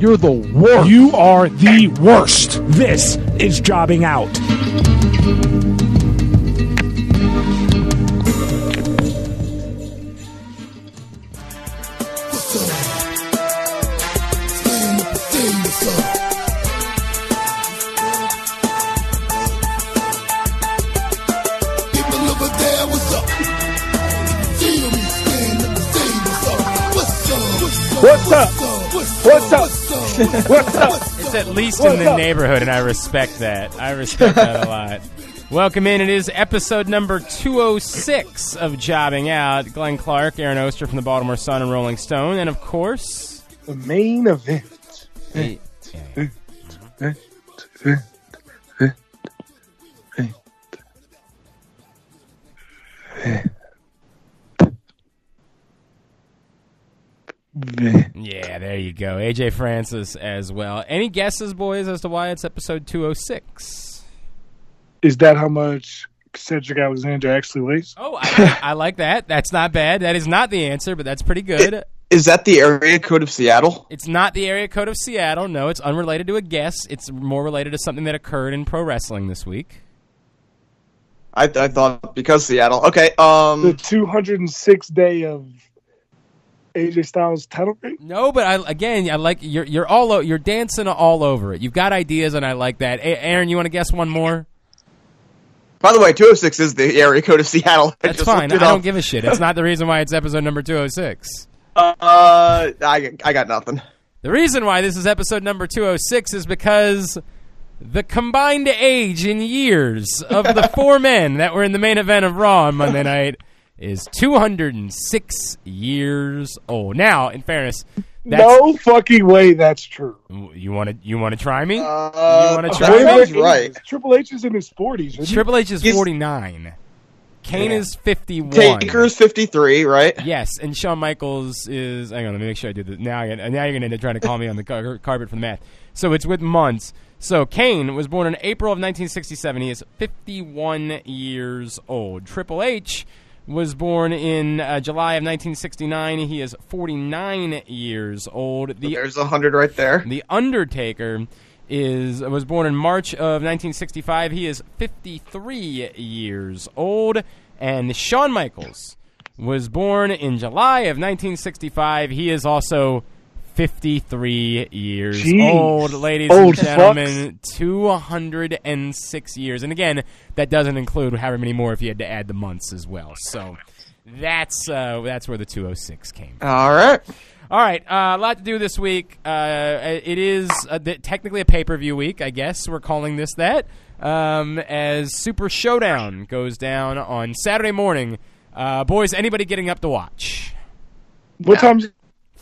you're the worst. You are the worst. this is Jobbing Out. What's up? It's at least in the neighborhood, and I respect that. I respect that a lot. Welcome in. It is episode number 206 of Jobbing Out. Glenn Clark, Aaron Oster from the Baltimore Sun and Rolling Stone, and of course, The main event. yeah, there you go. AJ Francis as well. Any guesses, boys, as to why it's episode 206? Is that how much Cedric Alexander actually weighs? Oh, I, I like that. That's not bad. That is not the answer, but that's pretty good. Is that the area code of Seattle? It's not the area code of Seattle. No, it's unrelated to a guess. It's more related to something that occurred in pro wrestling this week. I, I thought because Seattle. Okay. The Um. 206th day of AJ Styles title reign? No, but I again, I like you're you're all you're dancing all over it. You've got ideas, and I like that. A- Aaron, you want to guess one more? By the way, 206 is the area code of Seattle. I That's just fine. I looked don't give a shit. It's not the reason why it's episode number two hundred six. Uh, I I got nothing. The reason why this is episode number 206 is because the combined age in years of the four men that were in the main event of Raw on Monday night is 206 years old. Now, in fairness, that's, no fucking way that's true. you want to you want to try me? Uh, You wanna try that me? right. Triple H is in his 40s. isn't he? Triple H is He's- 49. Kane is 51. Taker's 53, right? Yes, and Shawn Michaels is. Hang on, let me make sure I do this. Now, I- now you're going to try to call me on the car- carpet for the math. So it's with months. So Kane was born in April of 1967. He is 51 years old. Triple H was born in uh, July of 1969. He is 49 years old. The There's a hundred right there. the Undertaker is was born in March of 1965. He is 53 years old, and Shawn Michaels was born in July of 1965. He is also 53 years Jeez. old, ladies Old and gentlemen. 206 years, and again, that doesn't include however many more if you had to add the months as well. So. That's uh, that's where the 206 came from. All right. All right, uh, a lot to do this week. Uh, it is uh, th- technically a pay per view week, I guess we're calling this that. Um, as Super Showdown goes down on Saturday morning. Uh, boys, anybody getting up to watch? What time?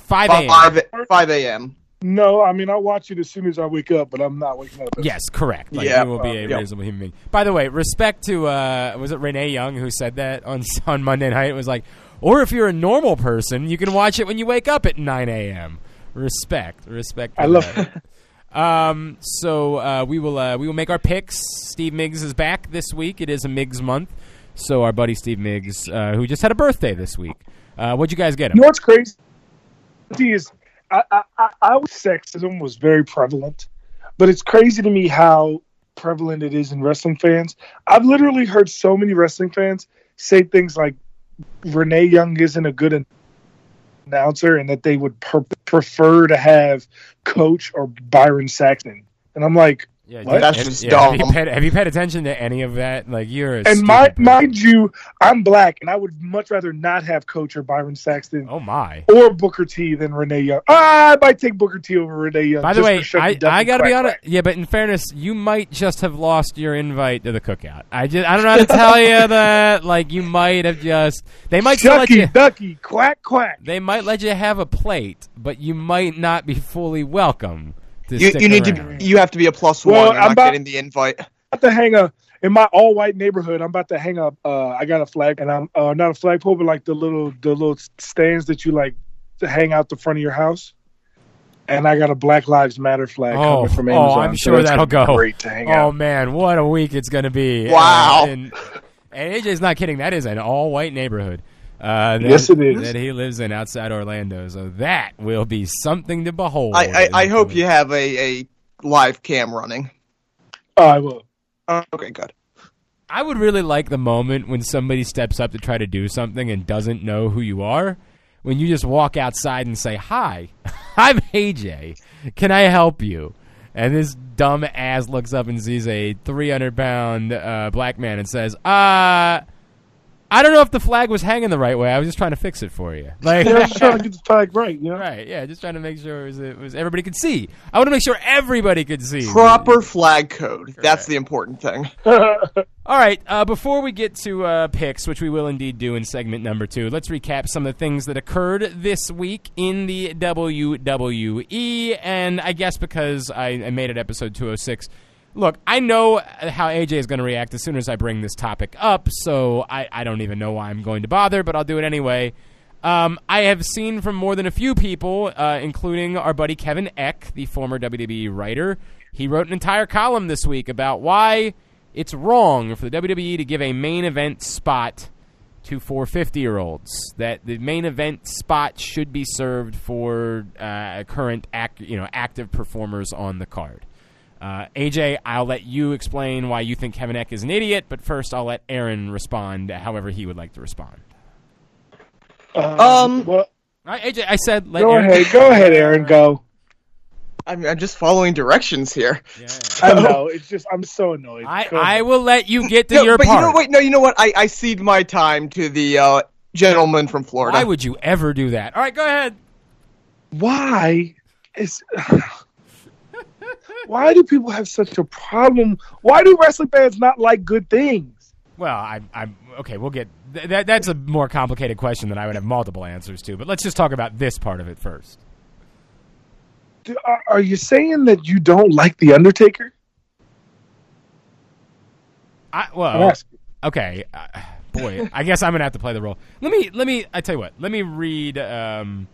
5 a.m. Five five a.m. No, I mean, I'll watch it as soon as I wake up, but I'm not waking up. Yes, correct. Like, Yeah, you will be a uh, yeah. reasonable human being. By the way, respect to uh, was it Renee Young who said that on on Monday night? It was like, or if you're a normal person, you can watch it when you wake up at 9 a.m. Respect, respect. I love that. Um, so uh, we will uh, we will make our picks. Steve Miggs is back this week. It is a Miggs month, so our buddy Steve Miggs, uh, who just had a birthday this week. Uh, what'd you guys get him? You know what's crazy? Is I, I, I, was sexism was very prevalent, but it's crazy to me how prevalent it is in wrestling fans. I've literally heard so many wrestling fans say things like Renee Young isn't a good announcer and that they would per- prefer to have Coach or Byron Saxton. And I'm like, Yeah? That's just yeah, have you dumb. paid, have you paid attention to any of that? Like you're a and my, mind you, I'm black, and I would much rather not have Coach or Byron Saxton Oh my! or Booker T than Renee Young. Ah, I might take Booker T over Renee Young. By the way, I, I gotta be honest. Yeah, but in fairness, you might just have lost your invite to the cookout. I just I don't know how to tell you that. Like you might have just they might still let Shucky you Ducky quack quack. they might let you have a plate, but you might not be fully welcome to You, stick you need around. to. You have to be a plus Well, one. You're I'm not about- getting the invite. about to hang a in my all white neighborhood. I'm about to hang up. Uh, I got a flag, and I'm uh, not a flagpole, but like the little the little stands that you like to hang out the front of your house. And I got a Black Lives Matter flag Oh, coming from oh, I'm so sure that's that'll go. Great to hang Oh out. man, what a week it's going to be! Wow. Uh, and, and AJ's not kidding. That is an all-white neighborhood. Uh, that, Yes, it is. That he lives in outside Orlando. So that will be something to behold. I, I, I hope you have a, a live cam running. Oh, I will. Okay, good. I would really like the moment when somebody steps up to try to do something and doesn't know who you are. When you just walk outside and say, "Hi, I'm AJ. Can I help you?" And this dumb ass looks up and sees a 300 pound uh, black man and says, "Uh, I don't know if the flag was hanging the right way. I was just trying to fix it for you." Like, Yeah, I'm just trying to get the flag right. You know. right? Yeah, just trying to make sure it was, it was everybody could see. I want to make sure everybody could see Proper flag code. That's the important thing. All right, uh, before we get to uh, picks, which we will indeed do in segment number two, let's recap some of the things that occurred this week in the WWE. And I guess because I, I made it episode 206, look, I know how AJ is going to react as soon as I bring this topic up, so I, I don't even know why I'm going to bother, but I'll do it anyway. Um, I have seen from more than a few people, uh, including our buddy Kevin Eck, the former WWE writer. He wrote an entire column this week about why it's wrong for the WWE to give a main event spot to 450 year olds. That the main event spot should be served for uh, current act, you know, active performers on the card. Uh, AJ, I'll let you explain why you think Kevin Eck is an idiot, but first I'll let Aaron respond however he would like to respond. Um, well, All right, AJ, I said let go Aaron ahead, go ahead, Aaron. Go. I'm, I'm just following directions here. Yeah. I know. It's just I'm so annoyed. I, I will let you get to No, your but part. you know, wait, no, you know what? I, I cede my time to the uh, gentleman from Florida. Why would you ever do that? All right, go ahead. why is why do people have such a problem? Why do wrestling fans not like good things? Well, I, I'm okay. We'll get th- that. That's a more complicated question than I would have multiple answers to. But let's just talk about this part of it first. Are, are you saying that you don't like the Undertaker? I, well, okay, uh, boy, I guess I'm gonna have to play the role. Let me, let me. I tell you what. Let me read. Um,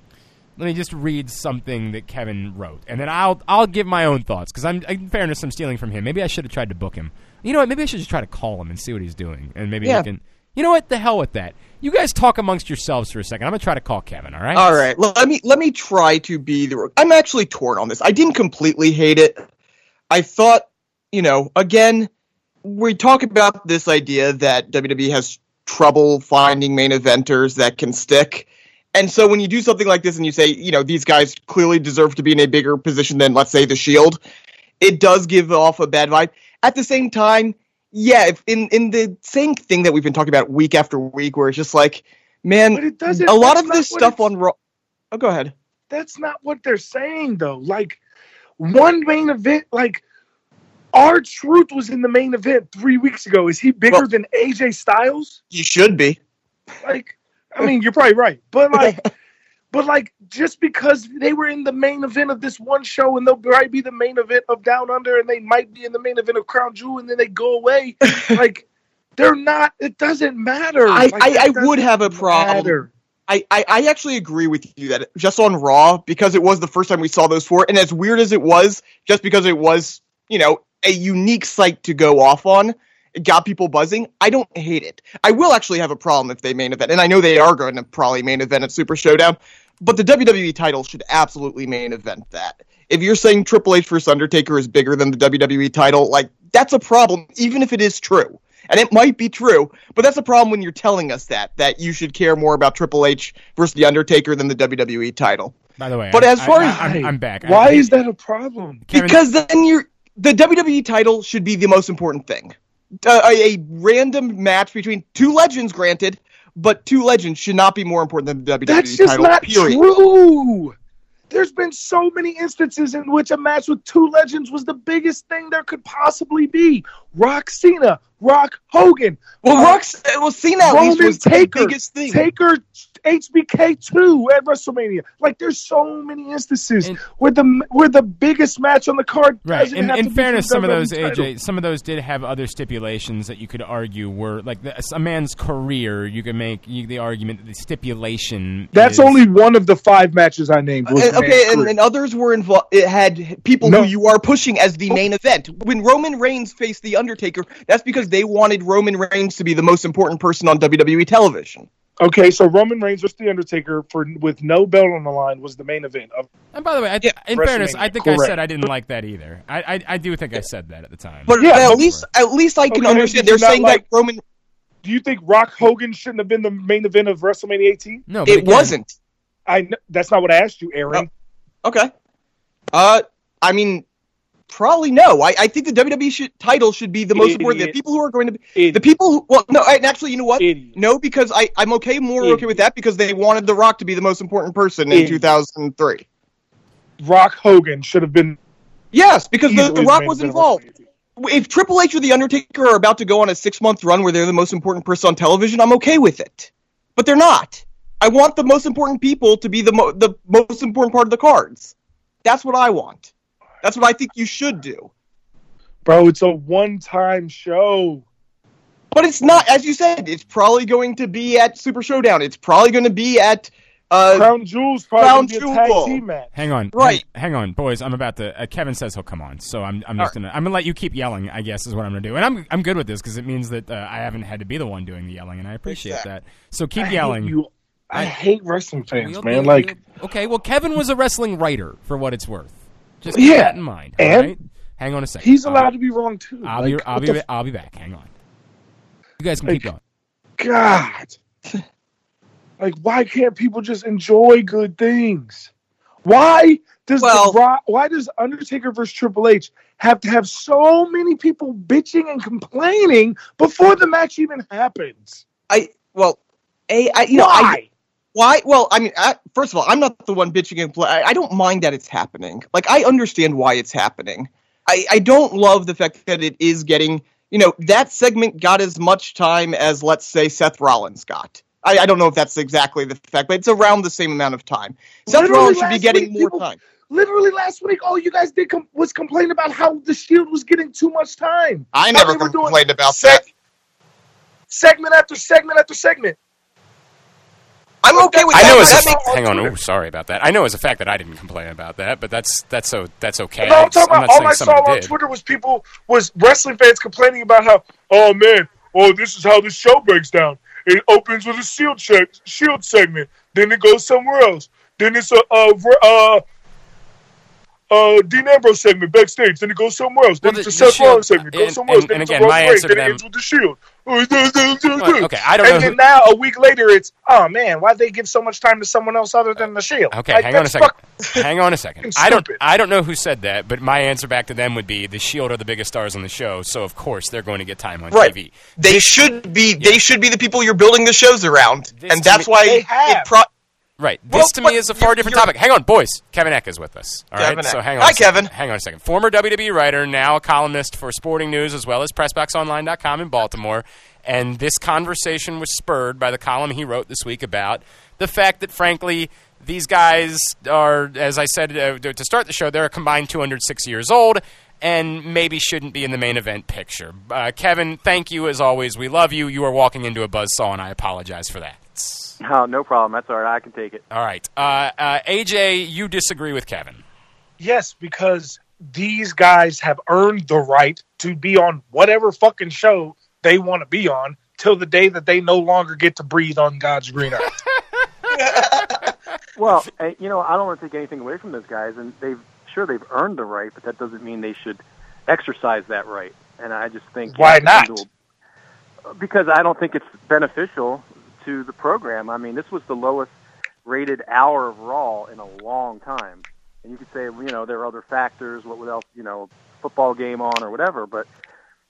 let me just read something that Kevin wrote, and then I'll, I'll give my own thoughts because I'm, in fairness, I'm stealing from him. Maybe I should have tried to book him. You know what? Maybe I should just try to call him and see what he's doing, and maybe Yeah. he can. You know what? The hell with that. You guys talk amongst yourselves for a second. I'm gonna try to call Kevin. All right. All right, let me let me try to be the. I'm actually torn on this. I didn't completely hate it. I thought, you know, again, we talk about this idea that WWE has trouble finding main eventers that can stick. And so when you do something like this and you say, you know, these guys clearly deserve to be in a bigger position than, let's say, the Shield, it does give off a bad vibe. At the same time, yeah, if in in the same thing that we've been talking about week after week, where it's just like, man, But it doesn't. a lot of this stuff on Raw. Oh, go ahead. That's not what they're saying though. Like one main event, like R-Truth was in the main event three weeks ago. Is he bigger Well- than AJ Styles? You should be. Like, I mean, you're probably right, but like, but like, just because they were in the main event of this one show, and they'll probably be the main event of Down Under, and they might be in the main event of Crown Jewel, and then they go away, like. They're not. It doesn't matter. I, Like, I, I would have a problem. matter. I, I, I actually agree with you that just on Raw, because it was the first time we saw those four, and as weird as it was, just because it was, you know, a unique sight to go off on, got people buzzing. I don't hate it. I will actually have a problem if they main event, and I know they are going to probably main event at Super Showdown, but the WWE title should absolutely main event that. If you're saying Triple H versus Undertaker is bigger than the WWE title, like, that's a problem, even if it is true. And it might be true, but that's a problem when you're telling us that, that you should care more about Triple H versus The Undertaker than the WWE title. By the way, But I- as far I, as- I, am I'm back. I- Why is that a problem? Because then you're the WWE title should be the most important thing. Uh, a, random match between two legends, granted, but two legends should not be more important than the WWE That's just title. not period. true. There's been so many instances in which a match with two legends was the biggest thing there could possibly be. Rock Cena, Rock Hogan, Well, Uh, Rock, well, Cena at least Roman was the biggest thing. Taker HBK two at WrestleMania. Like there's so many instances And- where the where the biggest match on the card. Right. doesn't In, in fairness, some of WWE those title. AJ, some of those did have other stipulations that you could argue were like the, a man's career. You could make you, the argument that the stipulation. That's is- only one of the five matches I named. was uh, And- okay, and, and others were involved. It had people No. who you are pushing as the oh. main event. When Roman Reigns faced the Undertaker, that's because they wanted Roman Reigns to be the most important person on WWE television. Okay, so Roman Reigns versus The Undertaker for with no belt on the line was the main event of And by the way, I, Yeah, in fairness, I think I said I didn't like that either. I I, I do think I said that at the time. But Yeah, at but- least, at least I can Okay, understand. They're saying like- that Roman. Do you think Rock Hogan shouldn't have been the main event of WrestleMania 18? no, but It again, wasn't. I that's not what I asked you, Aaron. Okay. Uh, I mean, probably no. I, I think the WWE should, title should be the most important. The people who are going to be Idiot. the people who. Well, no. And actually, you know what? Idiot. No, because I I'm okay more okay with that because they wanted The Rock to be the most important person in 2003. Rock Hogan should have been. Yes, because the, the Rock was involved. If Triple H or The Undertaker are about to go on a six month run where they're the most important person on television, I'm okay with it. But they're not. I want the most important people to be the mo- the most important part of the cards. That's what I want. That's what I think you should do. Bro, it's a one-time show. But it's not, as you said, it's probably going to be at Super Showdown. It's probably going to be at. Uh, Crown Jewel's probably Crown gonna a tag Jewel. team match. Hang on, Right. Hang, hang on, boys. I'm about to. Uh, Kevin says he'll come on, so I'm. I'm just All gonna. I'm gonna let you keep yelling. I guess is what I'm gonna do, and I'm. I'm good with this because it means that uh, I haven't had to be the one doing the yelling, and I appreciate Exactly. that. So keep I yelling. you. I, I- hate wrestling fans, man. we'll- Like, okay, well, Kevin was a wrestling writer for what it's worth. Just keep Yeah, that in mind. all and right? Hang on a second. he's I'll- allowed to be wrong too. I'll like, be. I'll be. the ba- I'll be back. Hang on. You guys can keep going. God. like, why can't people just enjoy good things? Why does Well- the Rock, why does Undertaker versus Triple H have to have so many people bitching and complaining before the match even happens? I well, a I you know I why? Well, I mean, I, first of all, I'm not the one bitching and play. I, I don't mind that it's happening. Like, I understand why it's happening. I, I don't love the fact that it is getting, you know, that segment got as much time as, let's say, Seth Rollins got. I, I don't know if that's exactly the fact, but it's around the same amount of time. Seth Rollins should be getting more people- time. Literally last week, all you guys did com- was complain about how the Shield was getting too much time. I never complained about seg- that. Segment after segment after segment. I'm okay with I that. know as a hang on. Oh, sorry about that. I know as a fact that I didn't complain about that, but that's that's so that's okay. No, I'm talking I'm about all I saw on did. Twitter was people was wrestling fans complaining about how oh man, oh this is how the show breaks down. It opens with a shield check, shield segment, then it goes somewhere else. Then it's a uh uh uh Dean Ambrose segment backstage. Then it goes somewhere else. Then Well, it's a the- the Seth Rollins segment. It goes and- somewhere else. and- Then and it's again, a my Roman Reigns. answer Then to it ends with the Shield. Okay, I don't and know. then Who, now a week later, it's oh man, why they give so much time to someone else other than the Shield? Okay, Like, hang on a second. fuck- hang on a second. fucking I don't. I don't know who said that, but my answer back to them would be the Shield are the biggest stars on the show, so of course they're going to get time on Right. TV. They should be. They should be the people you're building the shows around, This and that's me- why They it have. pro- Right. Well, This to me is a far different topic. Hang on, boys. Kevin Eck is with us. All right. So hang on. Hi. Kevin. Hang on a second. Former WWE writer, now a columnist for Sporting News as well as PressBoxOnline.com in Baltimore. And this conversation was spurred by the column he wrote this week about the fact that, frankly, these guys are, as I said uh, to start the show, they're a combined 206 years old and maybe shouldn't be in the main event picture. Uh, Kevin, thank you as always. We love you. You are walking into a buzzsaw, and I apologize for that. Oh, no problem. That's all right. I can take it. All right. Uh, uh, AJ, you disagree with Kevin. Yes, because these guys have earned the right to be on whatever fucking show they want to be on till the day that they no longer get to breathe on God's green earth. Well, uh, you know, I don't want to take anything away from those guys, and they've sure they've earned the right, but that doesn't mean they should exercise that right. And I just think Why you have to not? come to a- because I don't think it's beneficial to the program. I mean, this was the lowest rated hour of Raw in a long time, and you could say, you know, there are other factors. What would else, you know, football game on or whatever, but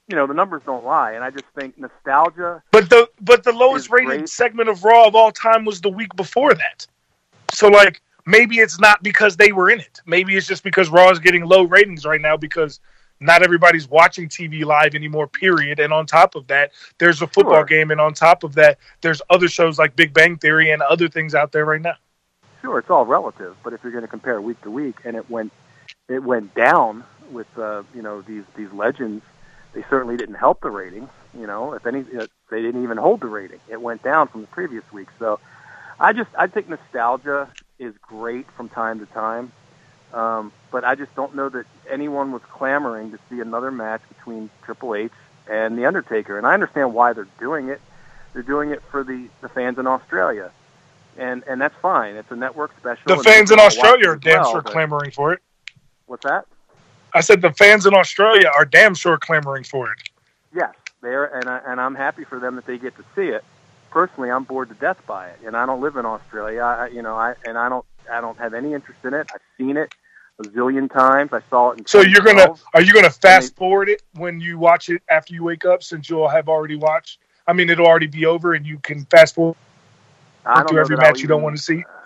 you know, the numbers don't lie. And I just think nostalgia. But the but the lowest rated great. segment of Raw of all time was the week before that. So like maybe it's not because they were in it. Maybe it's just because Raw is getting low ratings right now because not everybody's watching TV live anymore, period. And on top of that, there's a football Sure. game. And on top of that, there's other shows like Big Bang Theory and other things out there right now. Sure, it's all relative, but if you're going to compare week to week, and it went it went down with uh, you know these these legends, they certainly didn't help the ratings. You know, if any, uh, they didn't even hold the rating. It went down from the previous week. So, I just I think nostalgia is great from time to time, um, but I just don't know that anyone was clamoring to see another match between Triple H and the Undertaker. And I understand why they're doing it. They're doing it for the the fans in Australia and and that's fine. It's a network special. The fans in Australia are damn well, sure clamoring for it. What's that? I said the fans in Australia are damn sure clamoring for it. Yes, they are, and I, and I'm happy for them that they get to see it. Personally, I'm bored to death by it, and I don't live in Australia. I, you know, I and I don't I don't have any interest in it. I've seen it a zillion times. I saw it in. So you're gonna are you gonna fast forward it when you watch it after you wake up since you'll have already watched? I mean, it'll already be over, and you can fast forward I don't through every match you don't want to see. Uh,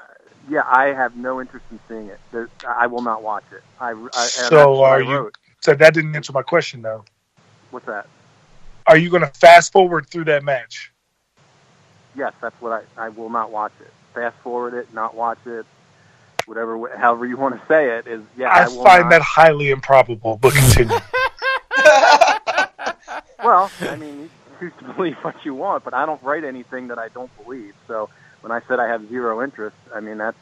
yeah, I have no interest in seeing it. There, I will not watch it. I, I So are you? So that didn't answer my question though. What's that? Are you gonna fast forward through that match? Yes, that's what I. I will not watch it. Fast forward it, not watch it. Whatever, however you want to say it is. Yeah, I, I, will find not. that highly improbable, but continue. Well, I mean, you choose to believe what you want, but I don't write anything that I don't believe. So when I said I have zero interest, I mean that's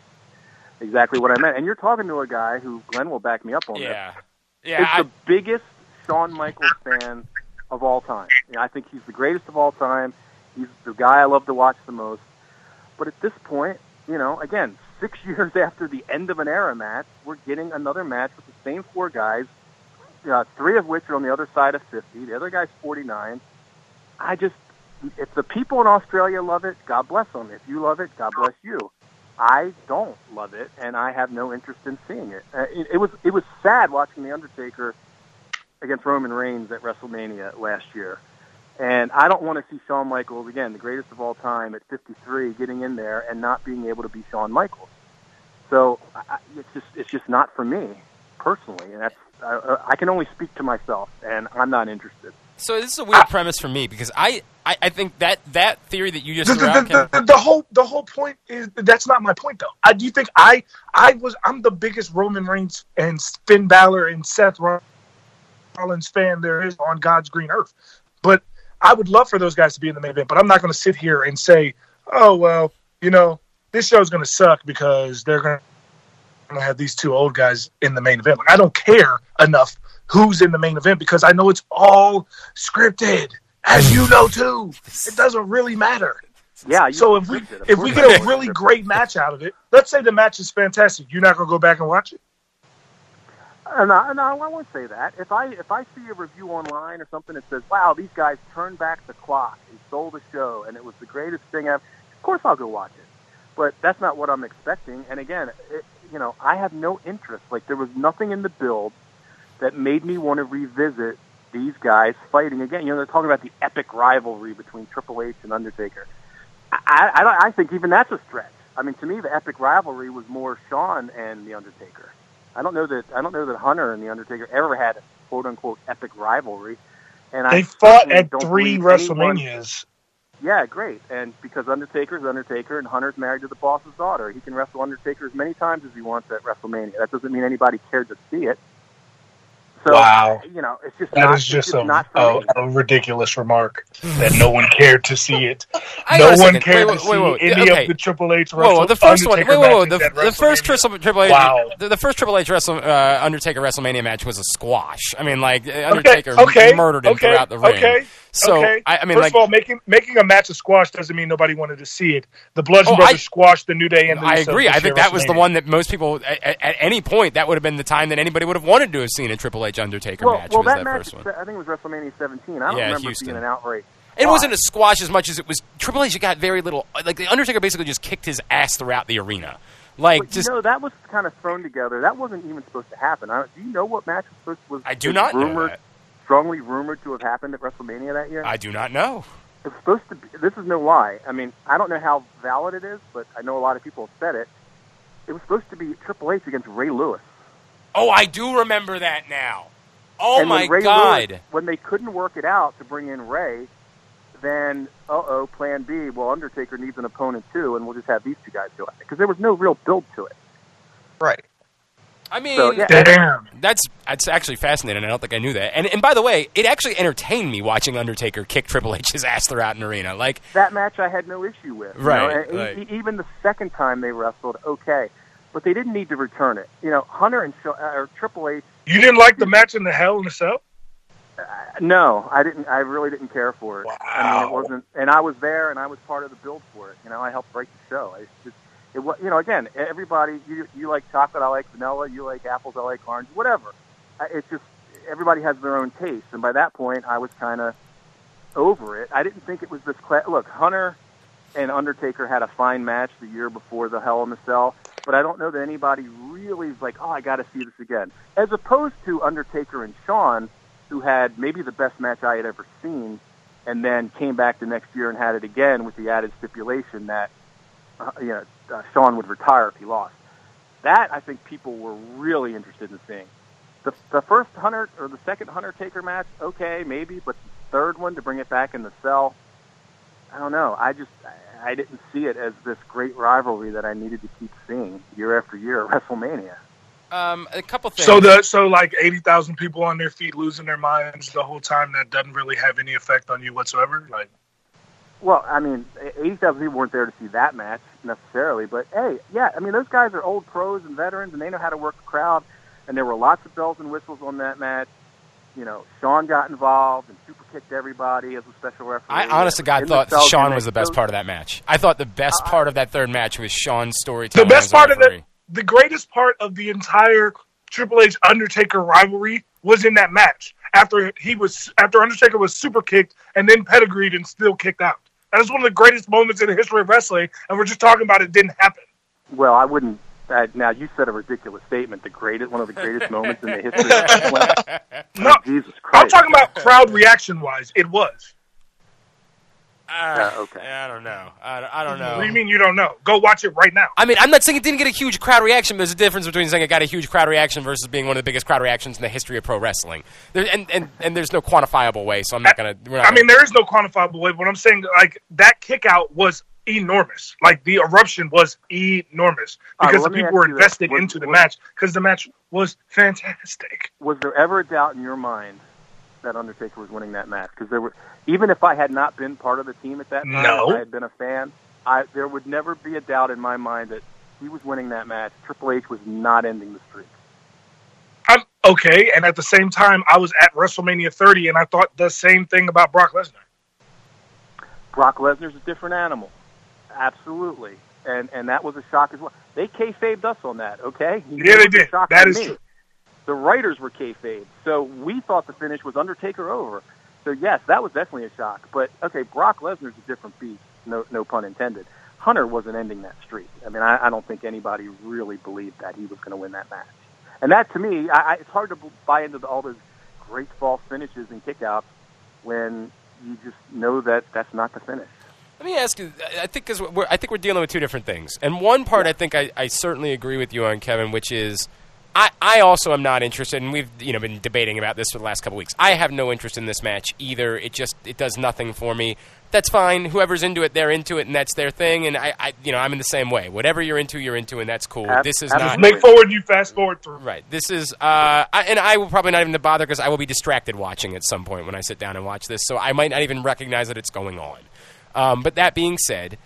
exactly what I meant. And you're talking to a guy who Glenn will back me up on Yeah. this. Yeah. is I, the biggest Shawn Michaels fan of all time. You know, I think he's the greatest of all time. He's the guy I love to watch the most. But at this point, you know, again, six years after the end of an era match, we're getting another match with the same four guys, uh, three of which are on the other side of 50. The other guy's 49. I just, if the people in Australia love it, God bless them. If you love it, God bless you. I don't love it, and I have no interest in seeing it. Uh, it, it was it was sad watching the Undertaker against Roman Reigns at WrestleMania last year, and I don't want to see Shawn Michaels again, the greatest of all time at 53, getting in there and not being able to be Shawn Michaels. So I, I- it's just it's just not for me personally, and that's I, I can only speak to myself, and I'm not interested. so this is a weird premise for me because I, I, I think that that theory that you just the, threw out, the, the, the whole the whole point is that's not my point though. I do think I I was I'm the biggest Roman Reigns and Finn Balor and Seth Rollins fan there is on God's green earth. But I would love for those guys to be in the main event. But I'm not going to sit here and say, oh well, you know, this show's going to suck because they're going to have these two old guys in the main event. Like I don't care enough who's in the main event because I know it's all scripted, as you know too. It doesn't really matter. Yeah. So if we if we get a really great match out of it, let's say the match is fantastic, you're not gonna go back and watch it. And I, I, I won't say that. If I if I see a review online or something that says, "Wow, these guys turned back the clock and stole the show, and it was the greatest thing ever," of course I'll go watch it. But that's not what I'm expecting. And again, it, you know, I have no interest. Like there was nothing in the build that made me want to revisit these guys fighting again. You know, they're talking about the epic rivalry between Triple H and Undertaker. I, I I think even that's a stretch. I mean, to me, the epic rivalry was more Shawn and the Undertaker. I don't know that I don't know that Hunter and the Undertaker ever had a quote unquote epic rivalry. And I They fought at three believe anyone- WrestleManias. yeah, great. And because Undertaker's Undertaker and Hunter's married to the boss's daughter, he can wrestle Undertaker as many times as he wants at WrestleMania. That doesn't mean anybody cared to see it. So, Wow. you know, it's just That not, is just it's a, not a, a ridiculous remark that no one cared to see it. No on a one second. cared Wait, to wait, wait, see wait. any Okay. of the Triple H Whoa, whoa, the first one. Wait, Undertaker wait, wait. The, the first Triple, Triple H, Wow. the, the first Triple H Wrestle, uh, Undertaker WrestleMania match was a squash. I mean, like Undertaker okay, murdered him okay, throughout the ring. Okay, So okay. I, I mean, first like of all, making making a match of squash doesn't mean nobody wanted to see it. The Bludgeon Oh, Brothers I- squashed the New Day and I agree. I think that was the one that most people, at, at- at any point, that would have been the time that anybody would have wanted to have seen a Triple H Undertaker Well, match. well, was that, that, match, first one. I think it was WrestleMania 17. I don't Yeah, remember Houston. seeing an outright. It wasn't a squash as much as it was. Triple H got very little. Like the Undertaker basically just kicked his ass throughout the arena. Like But, just you know, that was kind of thrown together. That wasn't even supposed to happen. I, do you know what match was supposed was? I do was not know rumored, that. Strongly rumored to have happened at WrestleMania that year. I do not know. It's supposed to be. This is no lie. I mean, I don't know how valid it is, but I know a lot of people have said it. It was supposed to be Triple H against Ray Lewis. Oh, I do remember that now. Oh and my when Ray God. Lewis, when they couldn't work it out to bring in Ray, then uh oh, Plan B. Well, Undertaker needs an opponent too, and we'll just have these two guys go at it because there was no real build to it. Right. I mean, So, yeah. Damn. that's that's actually fascinating. I don't think I knew that. And and by the way, it actually entertained me watching Undertaker kick Triple H's ass throughout an arena. Like, That match I had no issue with. you Right, know, and right. e- even the second time they wrestled, okay, but they didn't need to return it. You know, Hunter and Sh- uh, or Triple H. You didn't like the match in the Hell in the Cell? Uh, no, I didn't. I really didn't care for it. I mean, it Wow. wasn't. And I was there, and I was part of the build for it. You know, I helped break the show. It's just, it was. You know, again, everybody. You you like chocolate, I like vanilla. You like apples, I like orange. Whatever. It's just everybody has their own taste, and by that point, I was kind of over it. I didn't think it was this. Cla- Look, Hunter and Undertaker had a fine match the year before the Hell in the Cell, but I don't know that anybody really is like, oh, I got to see this again. As opposed to Undertaker and Shawn, who had maybe the best match I had ever seen, and then came back the next year and had it again with the added stipulation that uh, you know uh, Shawn would retire if he lost. That I think people were really interested in seeing. The the first Hunter or the second Hunter Taker match, okay, maybe, but the third one to bring it back in the cell, I don't know. I just I, I didn't see it as this great rivalry that I needed to keep seeing year after year at WrestleMania. um, a couple things. So the so like eighty thousand people on their feet losing their minds the whole time that doesn't really have any effect on you whatsoever. Like Well, I mean, eighty thousand people weren't there to see that match necessarily, but hey, yeah, I mean, those guys are old pros and veterans, and they know how to work a crowd. And there were lots of bells and whistles on that match. You know, Shawn got involved and super kicked everybody as a special referee. I honest to God thought Shawn gimmick. was the best part of that match. I thought the best Uh, part of that third match was Shawn's storytelling. the storytelling. best as a part of referee. it, the greatest part of the entire Triple H Undertaker rivalry was in that match. After he was after Undertaker was super kicked and then pedigreed and still kicked out. That is one of the greatest moments in the history of wrestling, and we're just talking about it didn't happen. Well, I wouldn't. Uh, now you said a ridiculous statement. The greatest, one of the greatest moments in the history of wrestling. No, Oh, Jesus Christ! I'm talking about crowd reaction wise. It was. Uh, Uh, okay. I don't know. I, don't- I don't know. What do you mean you don't know? Go watch it right now. I mean, I'm not saying it didn't get a huge crowd reaction. But there's a difference between saying it got a huge crowd reaction versus being one of the biggest crowd reactions in the history of pro wrestling. There, and, and and there's no quantifiable way, so I'm not gonna. We're not I mean, there is no quantifiable way, but I'm saying like that kick out was enormous. Like the eruption was enormous because let the people were invested Was- into the match because the match was fantastic. was there ever a doubt in your mind that Undertaker was winning that match? Because there were, even if I had not been part of the team at that time, No. I had been a fan, I there would never be a doubt in my mind that he was winning that match. Triple H was not ending the streak. I'm okay, and at the same time, I was at WrestleMania 30, and I thought the same thing about Brock Lesnar. Brock Lesnar's a different animal, absolutely, and and that was a shock as well. They kayfabed us on that, okay? Yeah, they did. That is me. true. The writers were kayfabe, so we thought the finish was Undertaker over. So yes, that was definitely a shock. But okay, Brock Lesnar's a different beast. No, no pun intended. Hunter wasn't ending that streak. I mean, I, I don't think anybody really believed that he was going to win that match. And that, to me, I, I, it's hard to buy into the, all those great false finishes and kickouts when you just know that that's not the finish. Let me ask you. I think because we're, I think we're dealing with two different things. And one part, I think I, I certainly agree with you on, Kevin, which is I, I also am not interested, and we've you know been debating about this for the last couple weeks. I have no interest in this match either. It just it does nothing for me. That's fine. Whoever's into it, they're into it, and that's their thing. And I, I you know, I'm in the same way. Whatever you're into, you're into, and that's cool. Ab- this is absolutely. not Make forward, you fast forward through. Right. This is, uh, I, and I will probably not even bother because I will be distracted watching at some point when I sit down and watch this, so I might not even recognize that it's going on. Um, but that being said,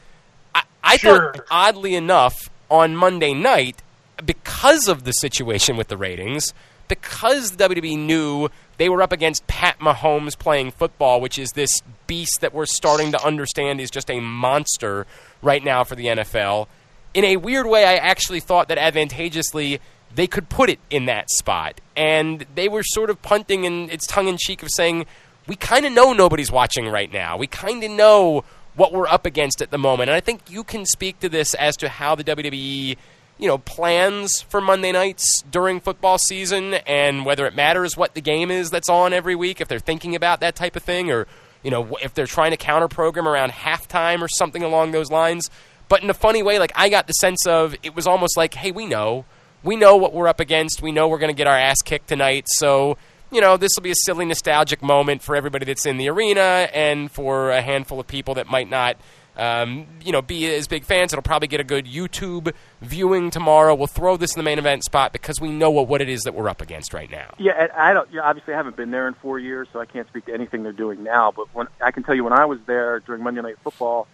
I, I Sure. thought, oddly enough, on Monday night, because of the situation with the ratings, because the WWE knew they were up against Pat Mahomes playing football, which is this beast that we're starting to understand is just a monster right now for the NFL. In a weird way, I actually thought that advantageously they could put it in that spot. And they were sort of punting in its tongue in cheek of saying, we kind of know nobody's watching right now. We kind of know what we're up against at the moment. And I think you can speak to this as to how the WWE, you know, plans for Monday nights during football season and whether it matters what the game is that's on every week, if they're thinking about that type of thing, or, you know, if they're trying to counter program around halftime or something along those lines. But in a funny way, like I got the sense of it was almost like, hey, we know. We know what we're up against. We know we're going to get our ass kicked tonight. So you know, this will be a silly nostalgic moment for everybody that's in the arena and for a handful of people that might not. Um, you know, be as big fans. It'll probably get a good YouTube viewing tomorrow. We'll throw this in the main event spot because we know what, what it is that we're up against right now. Yeah, I don't. You know, obviously, I haven't been there in four years, so I can't speak to anything they're doing now. But when I can tell you, when I was there during Monday Night Football,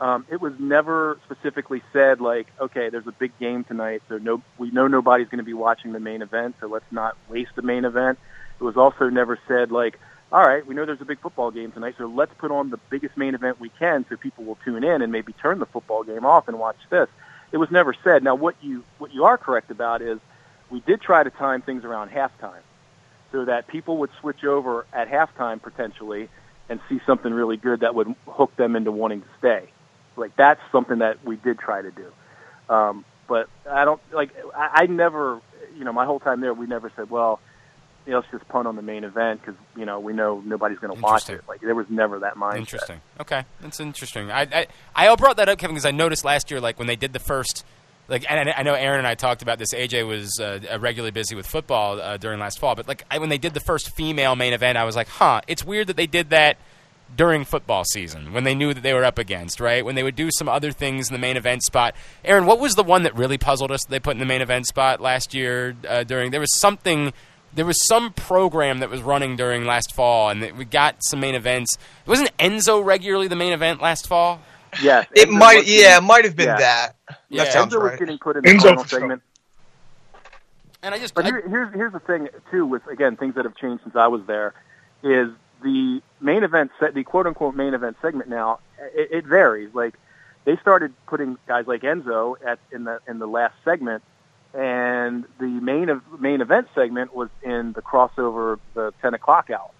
um, it was never specifically said like, okay, there's a big game tonight, so no, we know nobody's going to be watching the main event, so let's not waste the main event. It was also never said like, all right, we know there's a big football game tonight, so let's put on the biggest main event we can, so people will tune in and maybe turn the football game off and watch this. It was never said. Now, what you what you are correct about is we did try to time things around halftime, so that people would switch over at halftime potentially and see something really good that would hook them into wanting to stay. Like that's something that we did try to do. Um, but I don't like. I, I never, you know, my whole time there, we never said, well, you know, let's just punt on the main event because you know we know nobody's going to watch it. Like there was never that mindset. Interesting. Okay, that's interesting. I I, I brought that up, Kevin, because I noticed last year, like when they did the first, like, and I, know Aaron and I talked about this. AJ was uh, regularly busy with football uh, during last fall, but like I, when they did the first female main event, I was like, huh, it's weird that they did that during football season when they knew that they were up against, right? When they would do some other things in the main event spot. Aaron, what was the one that really puzzled us that they put in the main event spot last year uh, during there was something there was some program that was running during last fall and we got some main events. Wasn't Enzo regularly the main event last fall? Yes, It Enzo might, yeah, it might have been yeah. that. Yeah. That sounds Enzo was getting put in the Enzo final segment. And I just But I- here, here's here's the thing too with again things that have changed since I was there is the main event set the quote unquote main event segment now it, it varies like they started putting guys like Enzo at in the in the last segment and the main of, main event segment was in the crossover the 10 o'clock hour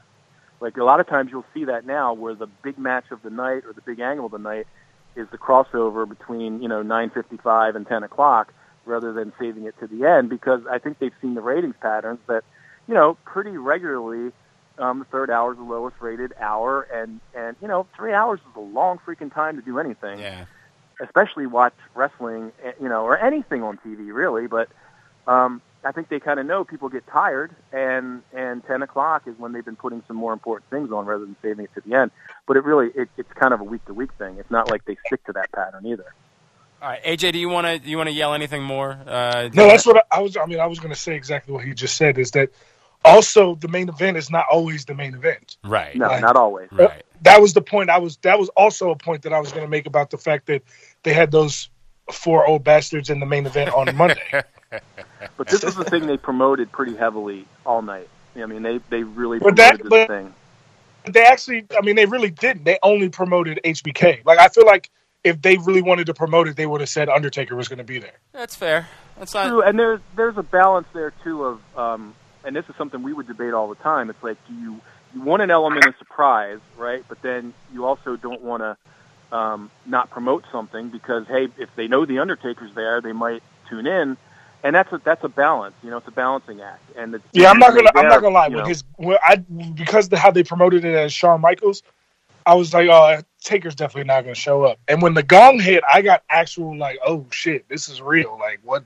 like a lot of times you'll see that now where the big match of the night or the big angle of the night is the crossover between you know 9:55 and 10 o'clock rather than saving it to the end because I think they've seen the ratings patterns that you know pretty regularly um, the third hour is the lowest rated hour and and you know three hours is a long freaking time to do anything yeah. Especially watch wrestling eh, you know or anything on TV really but um, I think they kind of know people get tired and and 10 o'clock is when they've been putting some more important things on rather than saving it to the end but it really it, it's kind of a week to week thing it's not like they stick to that pattern either All right, AJ, do you want to you want to yell anything more? Uh, No, that's what I, I was. I mean, I was going to say exactly what he just said. Is that also the main event is not always the main event. right. no Right. not always Right. That was the point. I was. That was also a point that I was going to make about the fact that they had those four old bastards in the main event on Monday. But this is the thing they promoted pretty heavily all night. I mean, they they really But promoted that- this but- thing. they actually. I mean, they really didn't. They only promoted HBK. Like I feel like if they really wanted to promote it, they would have said Undertaker was going to be there. That's fair. That's not. True, and there's there's a balance there too of, um, and this is something we would debate all the time. It's like, do you you want an element of surprise, right? But then you also don't want to um, not promote something because hey, if they know the Undertaker's there, they might tune in, and that's a that's a balance. You know, it's a balancing act. And the, Yeah, I'm not gonna. I'm not gonna lie. When know, his, when I because the, how they promoted it as Shawn Michaels, I was like, oh, Taker's definitely not gonna show up. And when the gong hit, I got actual like, oh shit, this is real. Like what?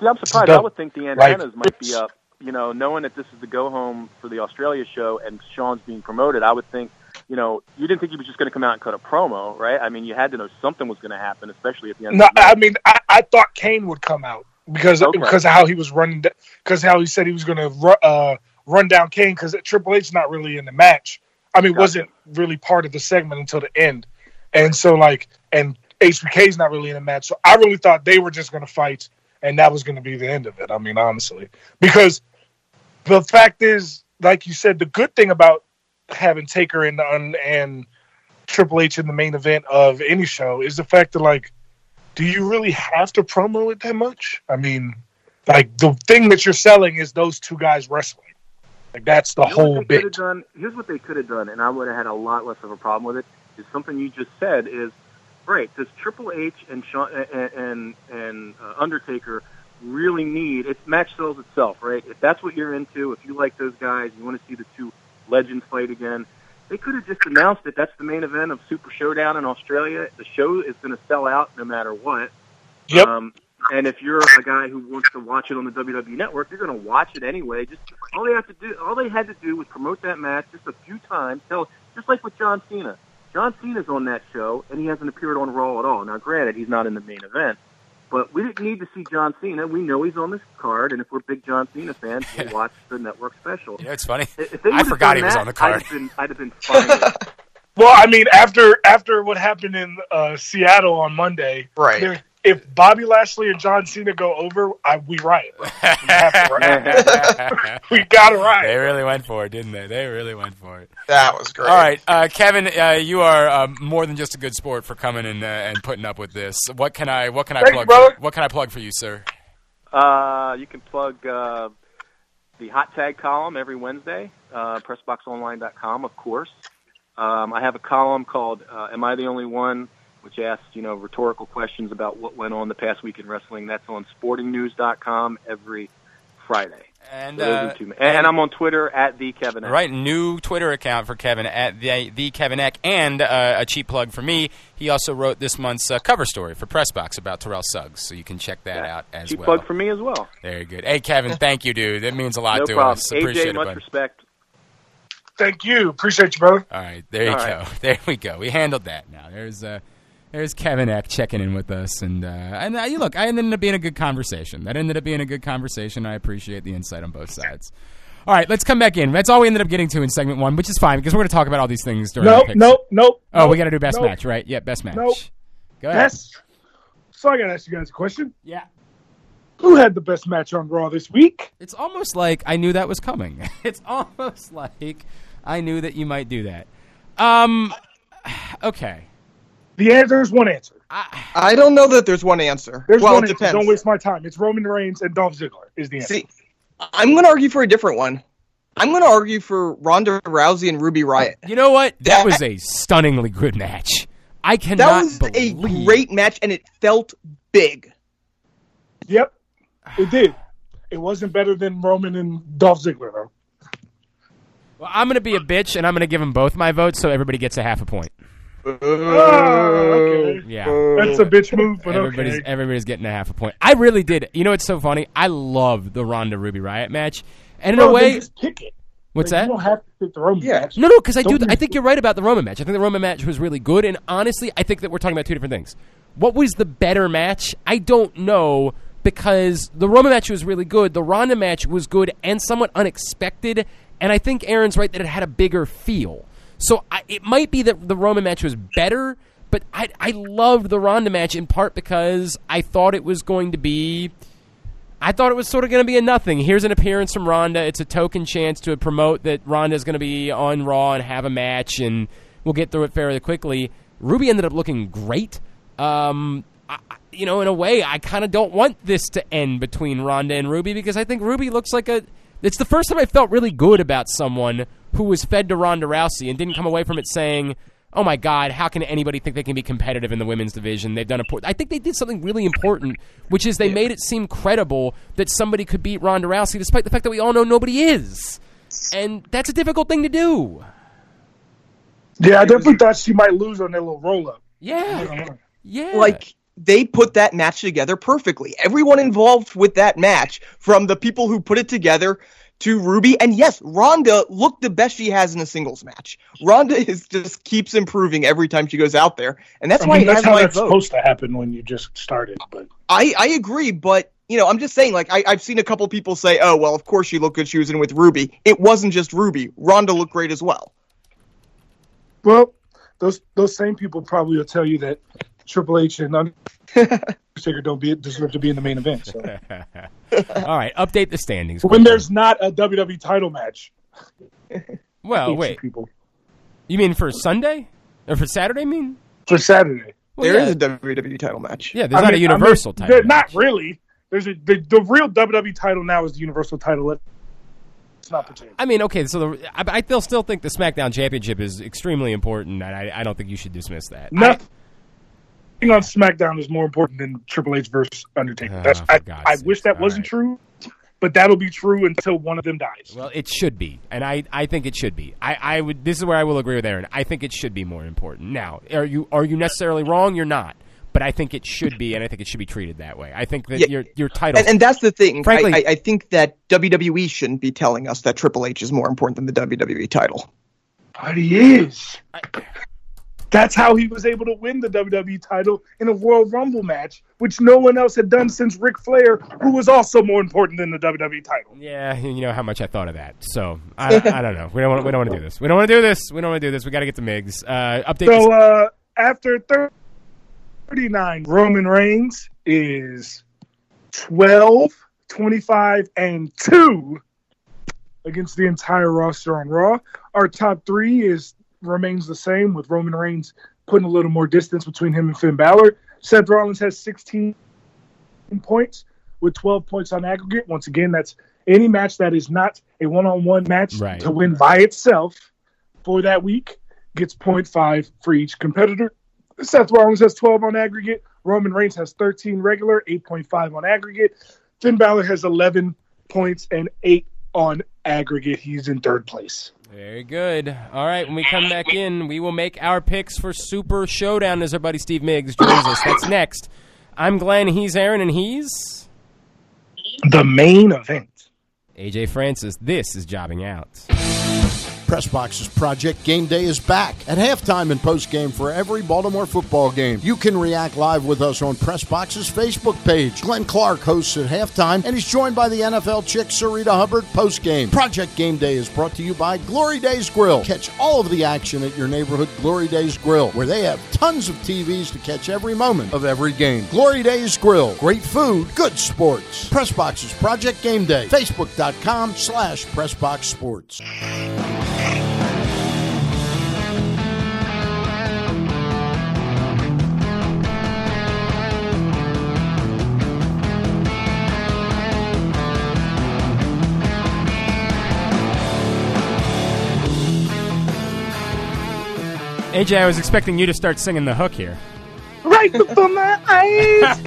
See, I'm surprised. I would think the antennas might be up. You know, knowing that this is the go home for the Australia show and Shawn's being promoted, I would think, you know, you didn't think he was just going to come out and cut a promo, right? I mean, you had to know something was going to happen, especially at the end. No, of the. I mean, I, I thought Kane would come out because Okay. because of how he was running, because how he said he was gonna ru- uh, run down Kane because Triple H not really in the match. I mean, Gotcha. wasn't really part of the segment until the end, and so like, and HBK's not really in the match. So I really thought they were just gonna fight, and that was gonna be the end of it. I mean, honestly, because the fact is, like you said, the good thing about having Taker and and, and Triple H in the main event of any show is the fact that like do you really have to promo it that much? I mean, like the thing that you're selling is those two guys wrestling. Like that's the You know whole they could have bit. done. Here's what they could have done, and I would have had a lot less of a problem with it. Is something you just said is right. Does Triple H and Shawn, and and, and uh, Undertaker really need? It's match sells itself, right? If that's what you're into, if you like those guys, you want to see the two legends fight again. They could have just announced that That's the main event of Super Showdown in Australia. The show is going to sell out no matter what. Yep. Um, And if you're a guy who wants to watch it on the WWE Network, you're going to watch it anyway. Just all they have to do, all they had to do was promote that match just a few times. Tell, just like with John Cena. John Cena's on that show, and he hasn't appeared on Raw at all. Now, granted, he's not in the main event, but we didn't need to see John Cena. We know he's on this card, and if we're big John Cena fans, we'll watch the network special. You know, it's funny. If they I forgot he was that, on the card. I'd have been, I'd have been fine. Well, I mean, after after what happened in uh, Seattle on Monday, Right. there- if Bobby Lashley and John Cena go over, I, we riot. We, riot. we gotta write. They really went for it, didn't they? They really went for it. That was great. All right, uh, Kevin, uh, you are um, more than just a good sport for coming and uh, and putting up with this. What can I what can I Thank you, plug? brother. for, what can I plug for you, sir? Uh, you can plug uh, the hot tag column every Wednesday, uh, pressboxonline.com, of course. Um, I have a column called uh, "Am I the Only One?" Which asks you know rhetorical questions about what went on the past week in wrestling. That's on SportingNews.com every Friday. And So uh, are two- and I'm on Twitter at the Kevin. X. Right, new Twitter account for Kevin at the, the Kevin Eck, and uh, a cheap plug for me. He also wrote this month's uh, cover story for Pressbox about Terrell Suggs, so you can check that out as well. Cheap well. plug for me as well. Very good. Hey, Kevin, thank you, dude. That means a lot No to problem. us. Appreciate AJ, it, much bud. respect. Thank you. Appreciate you, brother. All right, there you All go. right. There we go. We handled that. Now there's uh, there's Kevin Eck checking in with us, and uh, and uh, you look, I ended up being a good conversation. That ended up being a good conversation. I appreciate the insight on both sides. All right, let's come back in. That's all we ended up getting to in segment one, which is fine because we're going to talk about all these things during. the Nope, picks. nope, nope. Oh, nope, we got to do best nope. match, right? Yeah, best match. Nope. Go ahead. Best. So I gotta ask you guys a question. Yeah. Who had the best match on Raw this week? It's almost like I knew that was coming. It's almost like I knew that you might do that. Um. Okay. The answer is one answer. I don't know that there's one answer. There's well, one it answer. depends. Don't waste my time. It's Roman Reigns and Dolph Ziggler is the answer. See, I'm going to argue for a different one. I'm going to argue for Ronda Rousey and Ruby Riott. You know what? That That- was a stunningly good match. I cannot That was a great match, and it felt big. Yep, it did. It wasn't better than Roman and Dolph Ziggler though. Well, I'm going to be a bitch, and I'm going to give them both my votes, so everybody gets a half a point. Oh, okay. Yeah. That's a bitch move, but Everybody's okay. everybody's getting a half a point. I really did. You know what's so funny? I love the Ronda Ruby Riott match, and in Bro, a way, just pick it. what's Like, that? You don't have to pick the Roman Yeah. match. No, no, because I do. Don't I think you're right about the Roman match. I think the Roman match was really good, and honestly, I think that we're talking about two different things. What was the better match? I don't know because the Roman match was really good. The Ronda match was good and somewhat unexpected, and I think Aaron's right that it had a bigger feel. So I, it might be that the Roman match was better, but I, I loved the Ronda match in part because I thought it was going to be. I thought it was sort of going to be a nothing. Here's an appearance from Ronda. It's a token chance to promote that Ronda is going to be on Raw and have a match, and we'll get through it fairly quickly. Ruby ended up looking great. Um, I, you know, in a way, I kind of don't want this to end between Ronda and Ruby because I think Ruby looks like a. It's the first time I felt really good about someone who was fed to Ronda Rousey and didn't come away from it saying, "Oh my God, how can anybody think they can be competitive in the women's division?" They've done a. I think they did something really important, which is they made it seem credible that somebody could beat Ronda Rousey, despite the fact that we all know nobody is, and that's a difficult thing to do. Yeah, I definitely thought she might lose on that little roll up. Yeah, yeah. Like they put that match together perfectly. Everyone involved with that match, from the people who put it together to Ruby, and yes, Ronda looked the best she has in a singles match. Ronda is just keeps improving every time she goes out there, and that's I why mean, it that's has how my that's vote. supposed to happen when you just started. But I, I agree, but you know, I'm just saying, like, I, I've seen a couple people say, oh, well, of course she looked good. She was in with Ruby. It wasn't just Ruby. Ronda looked great as well. well, those those same people probably will tell you that Triple H and Undertaker don't be deserve to be in the main event. So all right, update the standings. when quickly. there's not a WWE title match, well, wait, people you mean for Sunday or for Saturday? I mean, for Saturday. well, There yeah, is a WWE title match. yeah. There's I not mean- a universal I mean, title. there- match. Not really. There's a the, the real WWE title now is the Universal title. It's not pertaining. I mean, okay, so the, I, I still still think the SmackDown Championship is extremely important, and I, I don't think you should dismiss that. I- Nothing on SmackDown is more important than Triple H versus Undertaker. Oh, that's I, God's I wish that All wasn't right. true, but that'll be true until one of them dies. well, it should be, and I, I think it should be. I, I would. This is where I will agree with Aaron. I think it should be more important. Now, are you are you necessarily wrong? You're not, but I think it should be, and I think it should be treated that way. I think that Yeah. your your title. And, and that's the thing. Frankly- I, I, I think that WWE shouldn't be telling us that Triple H is more important than the WWE title. But he is. That's how he was able to win the WWE title in a Royal Rumble match, which no one else had done since Ric Flair, who was also more important than the WWE title. yeah, you know how much I thought of that. So I, I don't know. We don't want. We don't want to do this. We don't want to do this. We don't want to do this. We got to get to Migs. Uh, update. So uh, after 39, Roman Reigns is 12, 25, and 2 against the entire roster on Raw. Our top three is remains the same with Roman Reigns putting a little more distance between him and Finn Balor. Seth Rollins has 16 points with 12 points on aggregate. Once again, that's any match that is not a one-on-one match Right. to win by itself for that week gets 0.5 for each competitor. Seth Rollins has 12 on aggregate. Roman Reigns has 13 regular, 8.5 on aggregate. Finn Balor has 11 points and 8 on aggregate. He's in third place. Very good. All right, when we come back in, we will make our picks for Super Showdown as our buddy Steve Miggs joins us. That's next. I'm Glenn, he's Aaron, and he's The main event. AJ Francis. This is Jobbing Out. Pressbox's Project Game Day is back at halftime and postgame for every Baltimore football game. You can react live with us on Press Pressbox's Facebook page. Glenn Clark hosts at halftime and he's joined by the NFL chick Sarita Hubbard postgame. Project Game Day is brought to you by Glory Days Grill. Catch all of the action at your neighborhood Glory Days Grill, where they have tons of TVs to catch every moment of every game. Glory Days Grill. Great food, good sports. Press Pressbox's Project Game Day. Facebook.com slash Pressbox AJ, I was expecting you to start singing the hook here. Right before my eyes.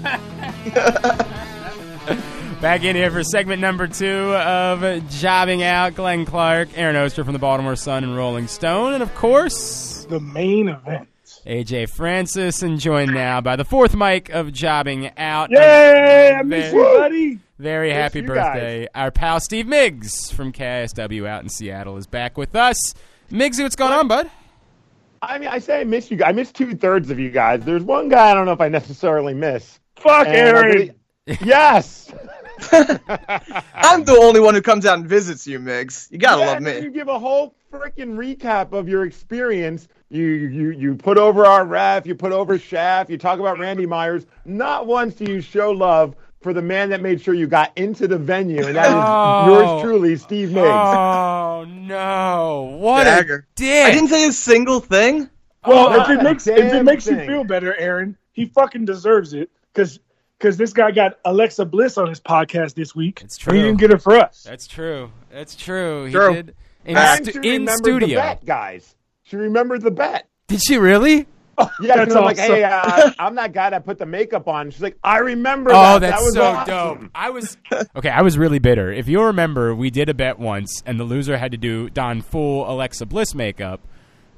Back in here for segment number two of Jobbing Out. Glenn Clark, Aaron Oster from the Baltimore Sun and Rolling Stone, and of course, the main event. AJ Francis, and joined now by the fourth mic of Jobbing Out. Yay! I miss Very- you, buddy. Very Miss happy birthday. Our pal Steve Miggs from KSW out in Seattle is back with us. Miggsy, what's going on, bud? I mean, I say I miss you guys. I miss two thirds of you guys. There's one guy I don't know if I necessarily miss. Fuck And Aaron. really- yes. I'm the only one who comes out and visits you, Migs. You gotta Yeah, love me. You give a whole freaking recap of your experience. You you you put over our ref. You put over Shaft. You talk about Randy Myers. Not once do you show love for the man that made sure you got into the venue, and that is Oh. yours truly, Steve Miggs. Oh no! What Dagger. a dick! I didn't say a single thing. Well, Oh, if it makes if it makes you feel better, Aaron, he fucking deserves it because because this guy got Alexa Bliss on his podcast this week. It's but He didn't get it for us. That's true. That's true. He True. did in, And stu- she in remembered the studio. bet, guys. She remembered the bet. Did she really? Yeah, That's and I'm like, hey, uh, I'm that guy that put the makeup on. She's like, I remember Oh, that. that's that was so awesome. dope. I was okay. I was really bitter. If you remember, we did a bet once, and the loser had to do don full Alexa Bliss makeup.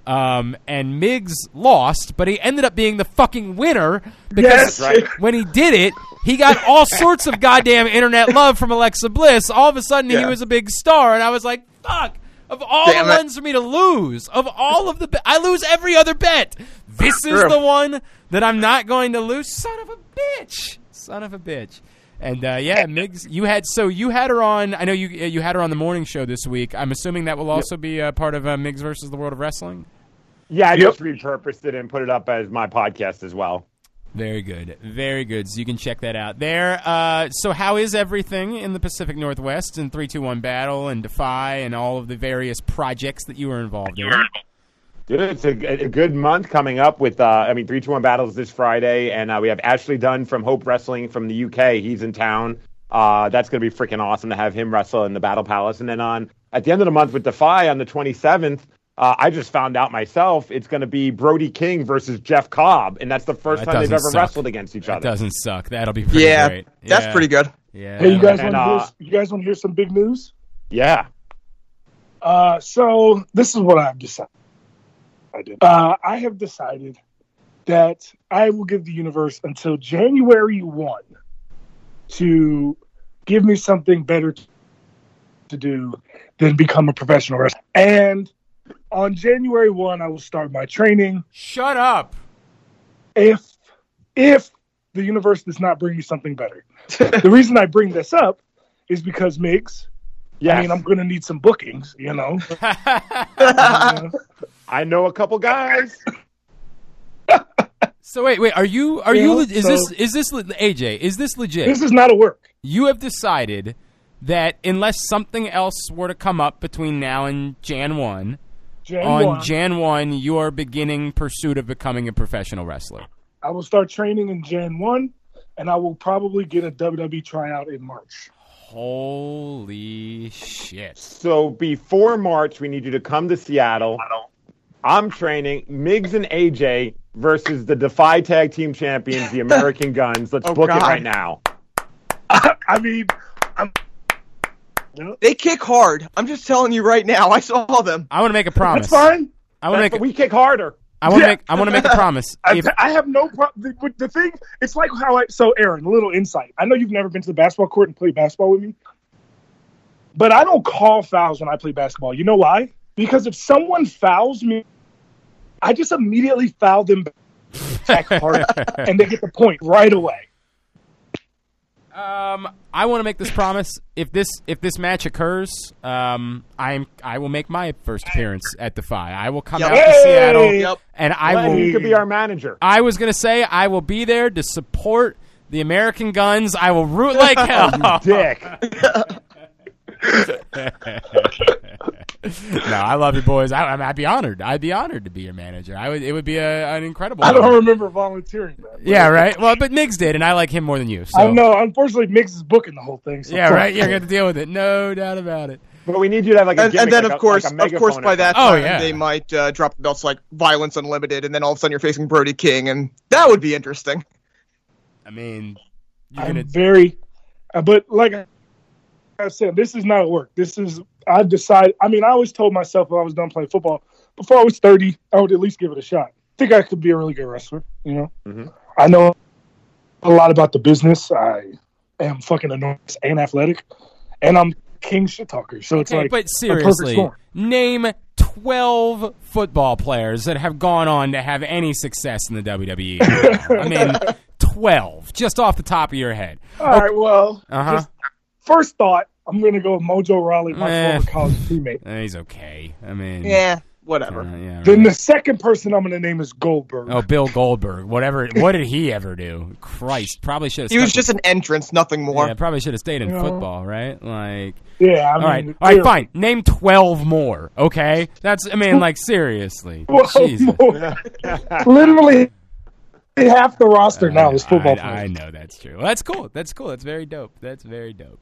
Um, and Miggs lost, but he ended up being the fucking winner because Yes. Right. when he did it, he got all sorts of goddamn internet love from Alexa Bliss. All of a sudden, he was a big star, and I was like, "Fuck!" Of all Damn the it. ones for me to lose, of all of the, be- I lose every other bet. This is the one that I'm not going to lose. Son of a bitch! Son of a bitch! And uh, yeah, Migs, you had so you had her on. I know you uh, you had her on the morning show this week. I'm assuming that will also be a part of uh, Migs versus the World of Wrestling. Yeah, I Yep. just repurposed it and put it up as my podcast as well. Very good, very good. So you can check that out there. Uh, so how is everything in the Pacific Northwest and three two one battle and Defy and all of the various projects that you were involved in? Dude, it's a, a good month coming up with, uh, I mean, 321 Battles this Friday, and uh, we have Ashley Dunn from Hope Wrestling from the UK. He's in town. Uh, that's going to be freaking awesome to have him wrestle in the Battle Palace. And then on at the end of the month with Defy on the 27th, uh, I just found out myself it's going to be Brody King versus Jeff Cobb, and that's the first That time they've ever suck. wrestled against each That other. doesn't suck. That'll be pretty Yeah, great. that's Yeah. pretty good. Yeah. Hey, you guys And, want to uh, hear? You guys want to hear some big news? Yeah. Uh, so this is what I've decided. Uh, I have decided that I will give the universe until January 1 to give me something better to do than become a professional wrestler. And on January 1, I will start my training. Shut up. If if the universe does not bring me something better. the reason I bring this up is because Migs, Yes. I mean, I'm going to need some bookings, you know. Uh, I know a couple guys. So wait, wait. Are you? Are Yeah, you? le- Is this? Is this AJ? Is this legit? this is not a work. you have decided that unless something else were to come up between now and Jan one, Jan on 1, Jan one, you are beginning pursuit of becoming a professional wrestler. I will start training in Jan 1, and I will probably get a WWE tryout in March. Holy shit! So before March, we need you to come to Seattle. I'm training Migs and AJ versus the Defy Tag Team Champions, the American Guns. Let's Oh, book it right now. I mean, I'm, They kick hard. I'm just telling you right now. I saw them. I want to make a promise. that's fine. I want to That's- make. we kick harder. I want to Yeah. make. I want to make a promise. I, If, I have no problem. The, the thing, it's like how I. So, Aaron, a little insight. I know you've never been to the basketball court and played basketball with me, but I don't call fouls when I play basketball. You know why? Because if someone fouls me, I just immediately foul them back hard, and they get the point right away. Um, I want to make this promise. If this if this match occurs, um, I'm I will make my first appearance at Defy. I will come Yep. out to Hey! Seattle, Yep. and I Glenn, will. you could be our manager. I was gonna say I will be there to support the American Guns. I will root like hell. Dick. no, I love you, boys. I, I mean, I'd be honored. I'd be honored to be your manager. I would. It would be a, an incredible. I don't honor. remember volunteering that. Yeah, right. Well, but Miggs did, and I like him more than you. So. I know. Unfortunately, Migs is booking the whole thing. So Yeah, right. You're gonna deal with it. No doubt about it. But we need you to have like a And, gimmick, and then, like of a- course, like a of course, by or that Oh, time, yeah. they might uh, drop the belts like Violence Unlimited, and then all of a sudden you're facing Brody King, and that would be interesting. I mean, you're I'm gonna. very, uh, but like I said, this is not work. This is I decided. I mean, I always told myself when I was done playing football, before I was 30, I would at least give it a shot. I think I could be a really good wrestler. You know, Mhm. I know a lot about the business. I am fucking enormous and athletic, and I'm king shit talker. So it's Okay, like but seriously, name twelve football players that have gone on to have any success in the WWE. I mean, twelve, just off the top of your head. All right, well, Uh-huh. just first thought, I'm going to go with Mojo Rawley, my Eh. former college teammate. Eh, He's okay. I mean, Yeah, whatever. uh, yeah, Then right. the second person I'm going to name is Goldberg. Oh, Bill Goldberg. Whatever. What did he ever do? Christ, probably should have. He was just an entrance, nothing more. Yeah, probably should have stayed in You know. football, right? Like, Yeah, I all right, mean, all right, clearly. fine. Name twelve more. Okay, that's. I mean, like, seriously. Well, Jesus. more- literally half the roster now is football I, I players. know that's true. Well, that's cool. That's cool. That's very dope. That's very dope.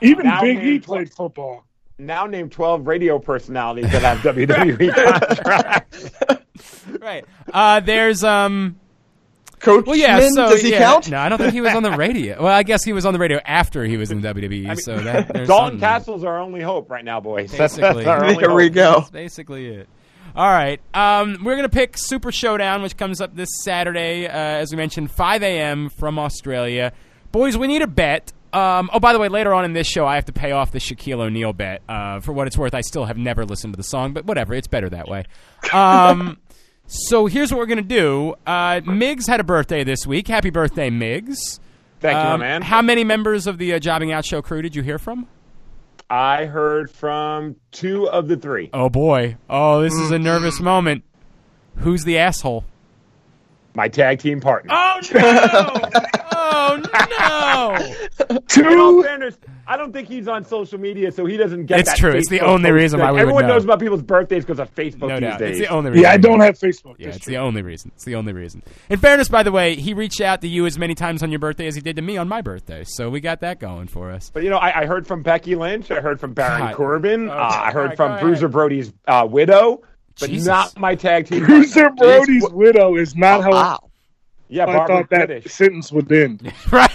Even Now Big E played football. Now name 12 radio personalities that have WWE contracts. Right. Uh, there's um. Coach Well, yeah. Min, so does he yeah, count? No, I don't think he was on the radio. Well, I guess he was on the radio after he was in WWE. so that there's Dalton something. Castle's our only hope right now, boys. That's, Basically. that's our only There we hope. go. That's basically it. All right. Um, we're going to pick Super Showdown, which comes up this Saturday, uh, as we mentioned, 5 a.m. from Australia. Boys, we need a bet. Um, oh, by the way, later on in this show, I have to pay off the Shaquille O'Neal bet. Uh, for what it's worth, I still have never listened to the song, but whatever. It's better that way. Um, so here's what we're going to do. Uh, Miggs had a birthday this week. Happy birthday, Miggs. Thank you, Um, man. How many members of the uh, Jobbing Out Show crew did you hear from? I heard from two of the three. Oh, boy. Oh, this is a nervous moment. Who's the asshole? My tag team partner. Oh no! oh no! In all Two. fairness, I don't think he's on social media, so he doesn't get It's that true. It's the only reason why Like, we would Everyone know. knows about people's birthdays because of Facebook No these doubt. days. It's the only reason. Yeah, I don't have Facebook. Yeah, That's it's true. the only reason. It's the only reason. In fairness, by the way, he reached out to you as many times on your birthday as he did to me on my birthday. So we got that going for us. But you know, I, I heard from Becky Lynch. I heard from Baron God. Corbin. Oh, uh, I heard right, from Bruiser ahead. Brody's uh, widow, but Jesus. not my tag team. Bruiser partner. Brody's widow is not oh, how Wow. Yeah, I Barbara thought that British. sentence would end. right.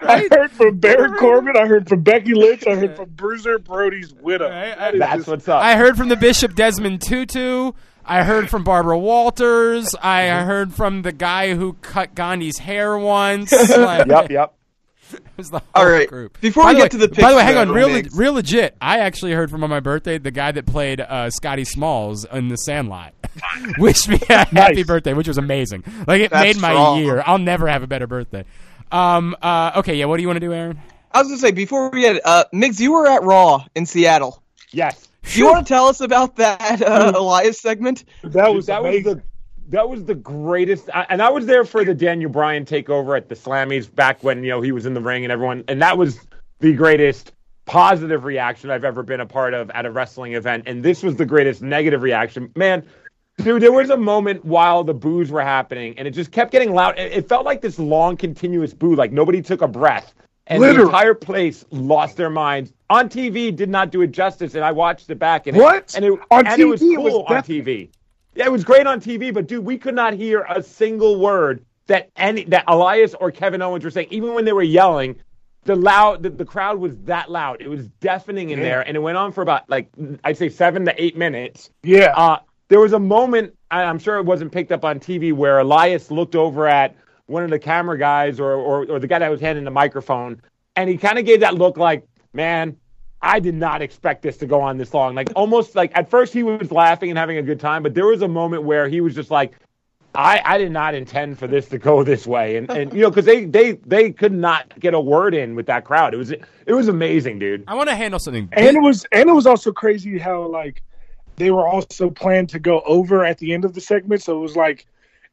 I heard from Baron Corbin. I heard from Becky Lynch. I heard from Bruiser Brody's widow. Right, That is That's just- what's up. I heard from the Bishop Desmond Tutu. I heard from Barbara Walters. I mm-hmm. heard from the guy who cut Gandhi's hair once. Like, Yep, yep. It was the whole right. group. Before By we get way- to the by the way, hang on, real, Migs. real legit. I actually heard from on my birthday the guy that played uh, Scotty Smalls in The Sandlot. Wished me a happy Nice. birthday, which was amazing. Like it That's made my strong. year. I'll never have a better birthday. Um. Uh. Okay. Yeah. What do you want to do, Aaron? I was gonna say before we get uh, Migs, you were at Raw in Seattle. Yes. Do you want to tell us about that uh, Elias segment? That was that amazing. was the that was the greatest I, and I was there for the Daniel Bryan takeover at the Slammies back when you know he was in the ring and everyone and that was the greatest positive reaction I've ever been a part of at a wrestling event. And this was the greatest negative reaction. Man dude there was a moment while the boos were happening and it just kept getting loud. It, felt like this long continuous boo like nobody took a breath. And the entire place lost their minds. On TV did not do it justice and I watched it back and What? it, and it, On and it was TV, it cool was on TV yeah, it was great on TV, but dude, we could not hear a single word that any that Elias or Kevin Owens were saying. Even when they were yelling, the loud the, the crowd was that loud. It was deafening in there, and it went on for about like I'd say seven to eight minutes. yeah. Uh, there was a moment, I'm sure it wasn't picked up on TV, where Elias looked over at one of the camera guys or or, or the guy that was handing the microphone, and he kind of gave that look like, man. I did not expect this to go on this long. Like almost like at first he was laughing and having a good time, but there was a moment where he was just like, I, I did not intend for this to go this way. And and you know, because they, they they could not get a word in with that crowd. It was it was amazing, dude. I want to handle something. and it was and it was also crazy how like they were also planned to go over at the end of the segment so it was like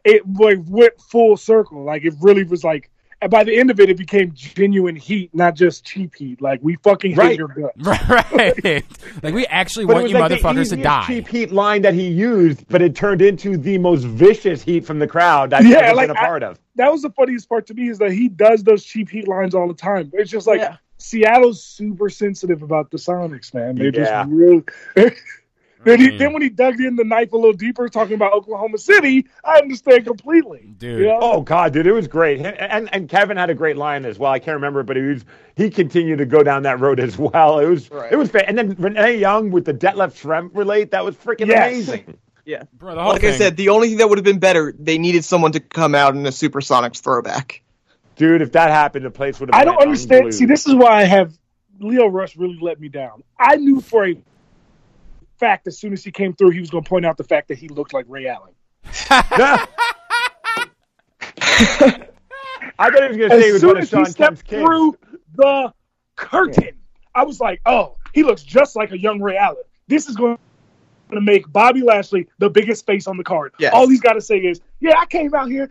it like went full circle like it really was like and by the end of it it became genuine heat not just cheap heat like we fucking hate your guts right. like we actually But want you like the motherfuckers to easiest die. cheap heat line that he used, but it turned into the most vicious heat from the crowd I've Yeah, ever like, been a I- part of. that was the funniest part to me is that he does those cheap heat lines all the time it's just like Yeah. Seattle's super sensitive about the Sonics man they're Yeah. just real Then, he, Mm. then when he dug in the knife a little deeper, talking about Oklahoma City, I understand completely. Dude. You know? Oh God, dude, it was great. And, and and Kevin had a great line as well. I can't remember, but he was he continued to go down that road as well. It was Right. it was fa- and then Renee Young with the Detlef Schrempf relate that was freaking Yes. amazing. Yeah. Bro, the whole Like I said, the only thing that would have been better, they needed someone to come out in a Supersonics throwback. Dude, if that happened, the place would have. I don't understand. unglued. See, this is why I have Lio Rush really let me down. I knew for a fact as soon as he came through, he was going to point out the fact that he looked like Ray Allen. I thought he was going to say he As was soon one of as he Shawn stepped kids. through the curtain, I was like, "Oh, he looks just like a young Ray Allen. This is going to make Bobby Lashley the biggest face on the card. Yes. All he's got to say is, "Yeah, I came out here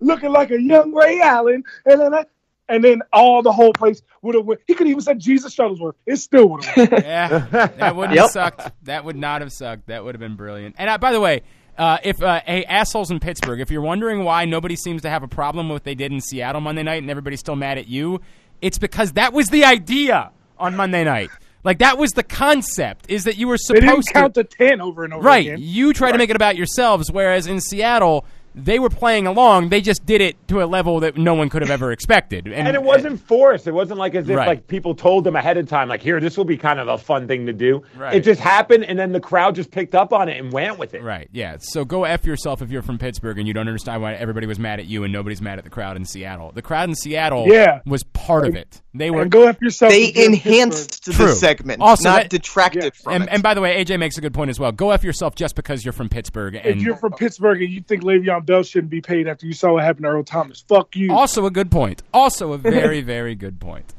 looking like a young Ray Allen," and then I, and then all the whole place would have went. He could even said Jesus Shuttlesworth. It still would have. Yeah, that wouldn't Yep. have sucked. That would not have sucked. That would have been brilliant. And uh, by the way, uh, if uh, hey assholes in Pittsburgh, if you're wondering why nobody seems to have a problem with what they did in Seattle Monday night and everybody's still mad at you, it's because that was the idea on Monday night. Like that was the concept is that you were They didn't supposed count to to ten over and over right. again. You try to make it about yourselves, whereas in Seattle they were playing along. They just did it to a level that no one could have ever expected. And it wasn't forced. It wasn't like as if Right. like people told them ahead of time, like, here, this will be kind of a fun thing to do. Right. It just happened, and then the crowd just picked up on it and went with it. Right. Yeah. So go f yourself if you're from Pittsburgh and you don't understand why everybody was mad at you and nobody's mad at the crowd in Seattle. The crowd in Seattle Yeah. was part of it. They were And go after yourself. They if you're enhanced True. the segment, Also, not that- detracted Yeah. from and, it. and by the way, AJ makes a good point as well. Go f yourself just because you're from Pittsburgh. If And you're from Pittsburgh and you think Le'Veon Bell shouldn't be paid after you saw what happened to Earl Thomas, fuck you. also a good point. Also a very very good point.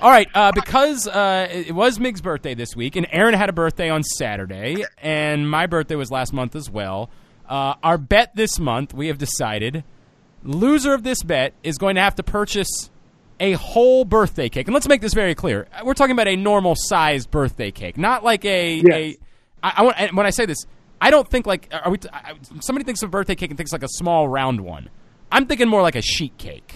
All right, uh, because uh, it was Mig's birthday this week, and Aaron had a birthday on Saturday, and my birthday was last month as well. Uh, our bet this month, we have decided, loser of this bet is going to have to purchase a whole birthday cake. And let's make this very clear: we're talking about a normal sized birthday cake, not like a. Yes. a I, I want, and when I say this, I don't think like are we? I, somebody thinks of birthday cake and thinks like a small round one. I'm thinking more like a sheet cake.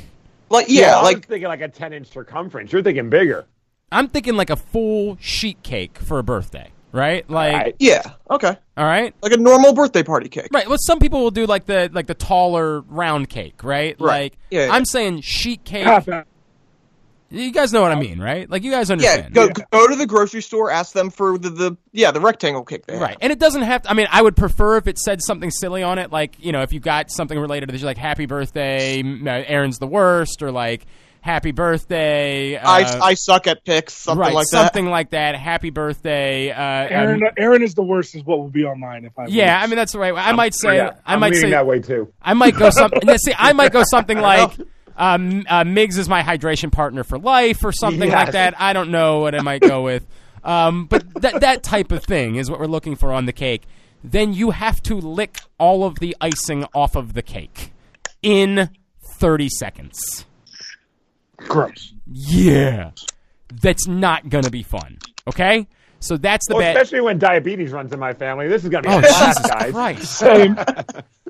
like, yeah, I was like thinking like a 10 inch circumference. You're thinking bigger. I'm thinking like a full sheet cake for a birthday, right? Like, Right. yeah, okay, all right, like a normal birthday party cake. right. Well, some people will do like the like the taller round cake, right? Right. Like, Yeah, yeah. I'm saying sheet cake, Cop out. You guys know what I mean, right? Like you guys understand. Yeah, understand. go go to the grocery store, ask them for the, the yeah the rectangle cake they have. Right. And it doesn't have to, I mean, I would prefer if it said something silly on it, like, you know, if you got something related to this, like, happy birthday, uh, Aaron's the worst, or like, happy birthday. Uh, I, I suck at picks, something right, like that. something like that. Happy birthday. Uh, Aaron, um, Aaron is the worst, is what will be on mine if I. yeah, lose. I mean, that's the right way. I might say, Yeah, I I'm might leaning say, that way too. I might go something. see, I might go something like um, uh, Miggs is my hydration partner for life, or something like that. I don't know what I might go with, um, but that that type of thing is what we're looking for on the cake. Then you have to lick all of the icing off of the cake in thirty seconds. gross. Yeah, that's not gonna be fun. Okay, so that's the Well, bet. especially when diabetes runs in my family. This is gonna be Oh a blast, Jesus guys. Christ! Same.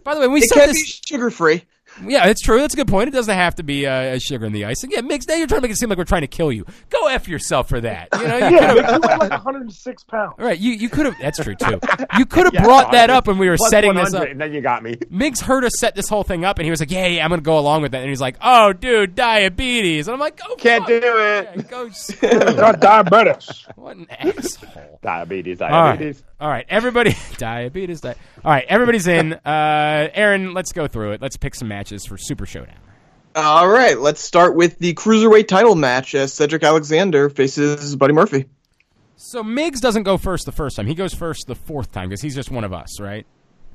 By the way, we It said can this. be sugar free. Yeah, it's true. That's a good point. It doesn't have to be uh, sugar in the icing. Yeah, Migs. Now you're trying to make it seem like we're trying to kill you. Go f yourself for that. You know, you Yeah, could have. you weigh like 106 pounds. All right, you you could have. That's true too. You could have Yeah, brought that up when we were setting this 100, up. and then you got me. Miggs heard us set this whole thing up, and he was like, "Yeah, yeah, I'm gonna go along with that." And he's like, "Oh, dude, diabetes." And I'm like, "Oh, Can't do it. Yeah, go screw. Diabetes. what an asshole." Diabetes, diabetes. All right, everybody, diabetes. Di- all right, everybody's in. Uh, Aaron, let's go through it. Let's pick some matches for Super Showdown. All right, let's start with the cruiserweight title match as Cedric Alexander faces Buddy Murphy. So Miggs doesn't go first the first time. He goes first the fourth time because he's just one of us, right?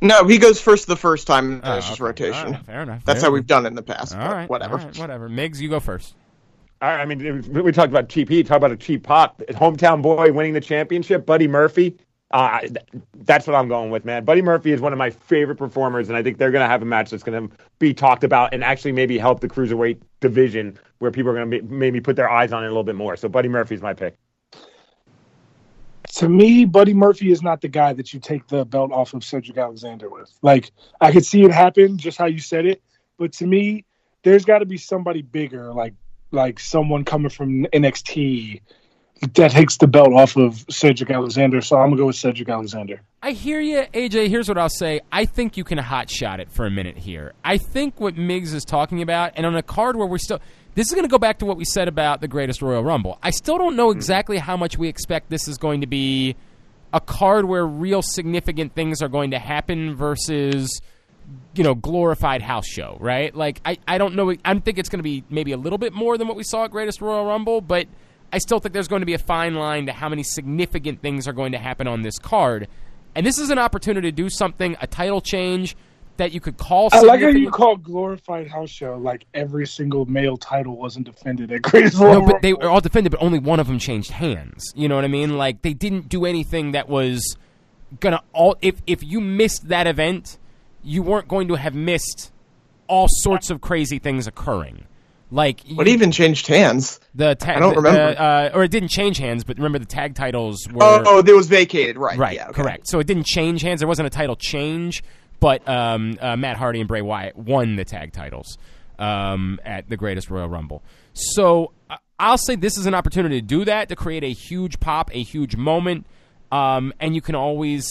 No, he goes first the first time. and Oh, it's just okay. rotation. All right, fair enough. That's Fair how we've done it in the past. All but right, whatever. all right, whatever. Miggs, you go first. I mean, we talked about cheap heat. Talk about a cheap pop. Hometown boy winning the championship. Buddy Murphy. Uh, th- that's what I'm going with, man. Buddy Murphy is one of my favorite performers, and I think they're going to have a match that's going to be talked about and actually maybe help the cruiserweight division where people are going to maybe put their eyes on it a little bit more. So Buddy Murphy's my pick. To me, Buddy Murphy is not the guy that you take the belt off of Cedric Alexander with. Like, I could see it happen just how you said it, but to me, there's got to be somebody bigger, like like someone coming from NXT that takes the belt off of Cedric Alexander. So I'm gonna go with Cedric Alexander. I hear you, AJ. Here's what I'll say. I think you can hot shot it for a minute here. I think what Miggs is talking about, and on a card where we're still. This is going to go back to what we said about the greatest Royal Rumble. I still don't know mm-hmm. exactly how much we expect this is going to be a card where real significant things are going to happen versus you know glorified house show right like i, I don't know i think it's going to be maybe a little bit more than what we saw at greatest royal rumble but i still think there's going to be a fine line to how many significant things are going to happen on this card and this is an opportunity to do something a title change that you could call I like how you call glorified house show like every single male title wasn't defended at Greatest No, but they were all defended, but only one of them changed hands. You know what I mean? Like they didn't do anything that was gonna all. If if you missed that event, you weren't going to have missed all sorts of crazy things occurring. Like you- even changed hands? the tag, I don't the- remember. the, uh, or it didn't change hands, but remember the tag titles were Oh, oh, it was vacated. Right. right, Yeah, okay. correct. So it didn't change hands. There wasn't a title change, but um, uh, Matt Hardy and Bray Wyatt won the tag titles um, at the Greatest Royal Rumble. So I- I'll say this is an opportunity to do that to create a huge pop, a huge moment, um, and you can always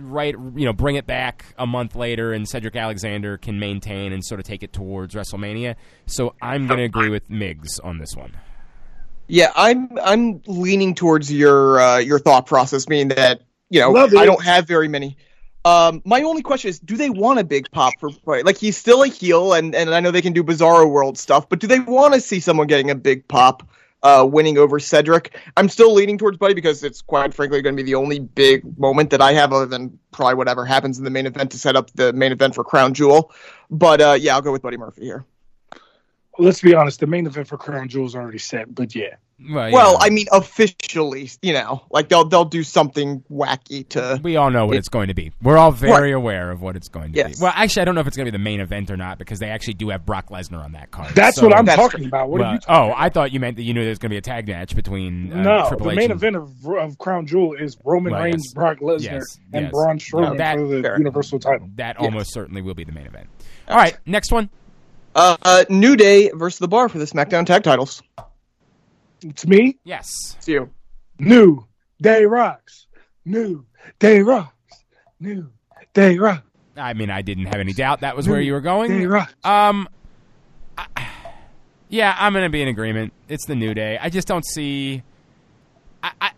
right you know bring it back a month later and Cedric Alexander can maintain and sort of take it towards WrestleMania. So I'm going to agree with Miggs on this one. Yeah, I'm I'm leaning towards your uh, your thought process, meaning that you know I don't have very many. Um, my only question is, do they want a big pop for Buddy? Like he's still a heel, and and I know they can do Bizarro World stuff, but do they want to see someone getting a big pop, uh, winning over Cedric? I'm still leaning towards Buddy because it's quite frankly going to be the only big moment that I have, other than probably whatever happens in the main event to set up the main event for Crown Jewel. But uh, yeah, I'll go with Buddy Murphy here. Let's be honest, the main event for Crown Jewel is already set, but yeah. Well, Well, yeah. I mean, officially, you know, like they'll they'll do something wacky to. We all know what It- it's going to be. We're all very aware of what it's going to Yes. be. Well, actually, I don't know if it's going to be the main event or not because they actually do have Brock Lesnar on that card. That's So- what I'm That's talking true. about. What are you talking oh, I thought you meant that you knew there was going to be a tag match between uh, No, Triple the H main and- event of, of Crown Jewel is Roman Well, Reigns, yes. Brock Lesnar, Yes, and yes. Braun Strowman that- for the fair. Universal title. That Yes. almost certainly will be the main event. All right, next one. Uh, uh, New Day versus the Bar for the SmackDown Tag Titles. To me, Yes. It's you. New Day Rocks. New Day Rocks. New Day Rocks. I mean, I didn't have any doubt that was where you were going. Day Rocks. Um, I, Yeah, I'm going to be in agreement. It's the new day. I just don't see. I, I,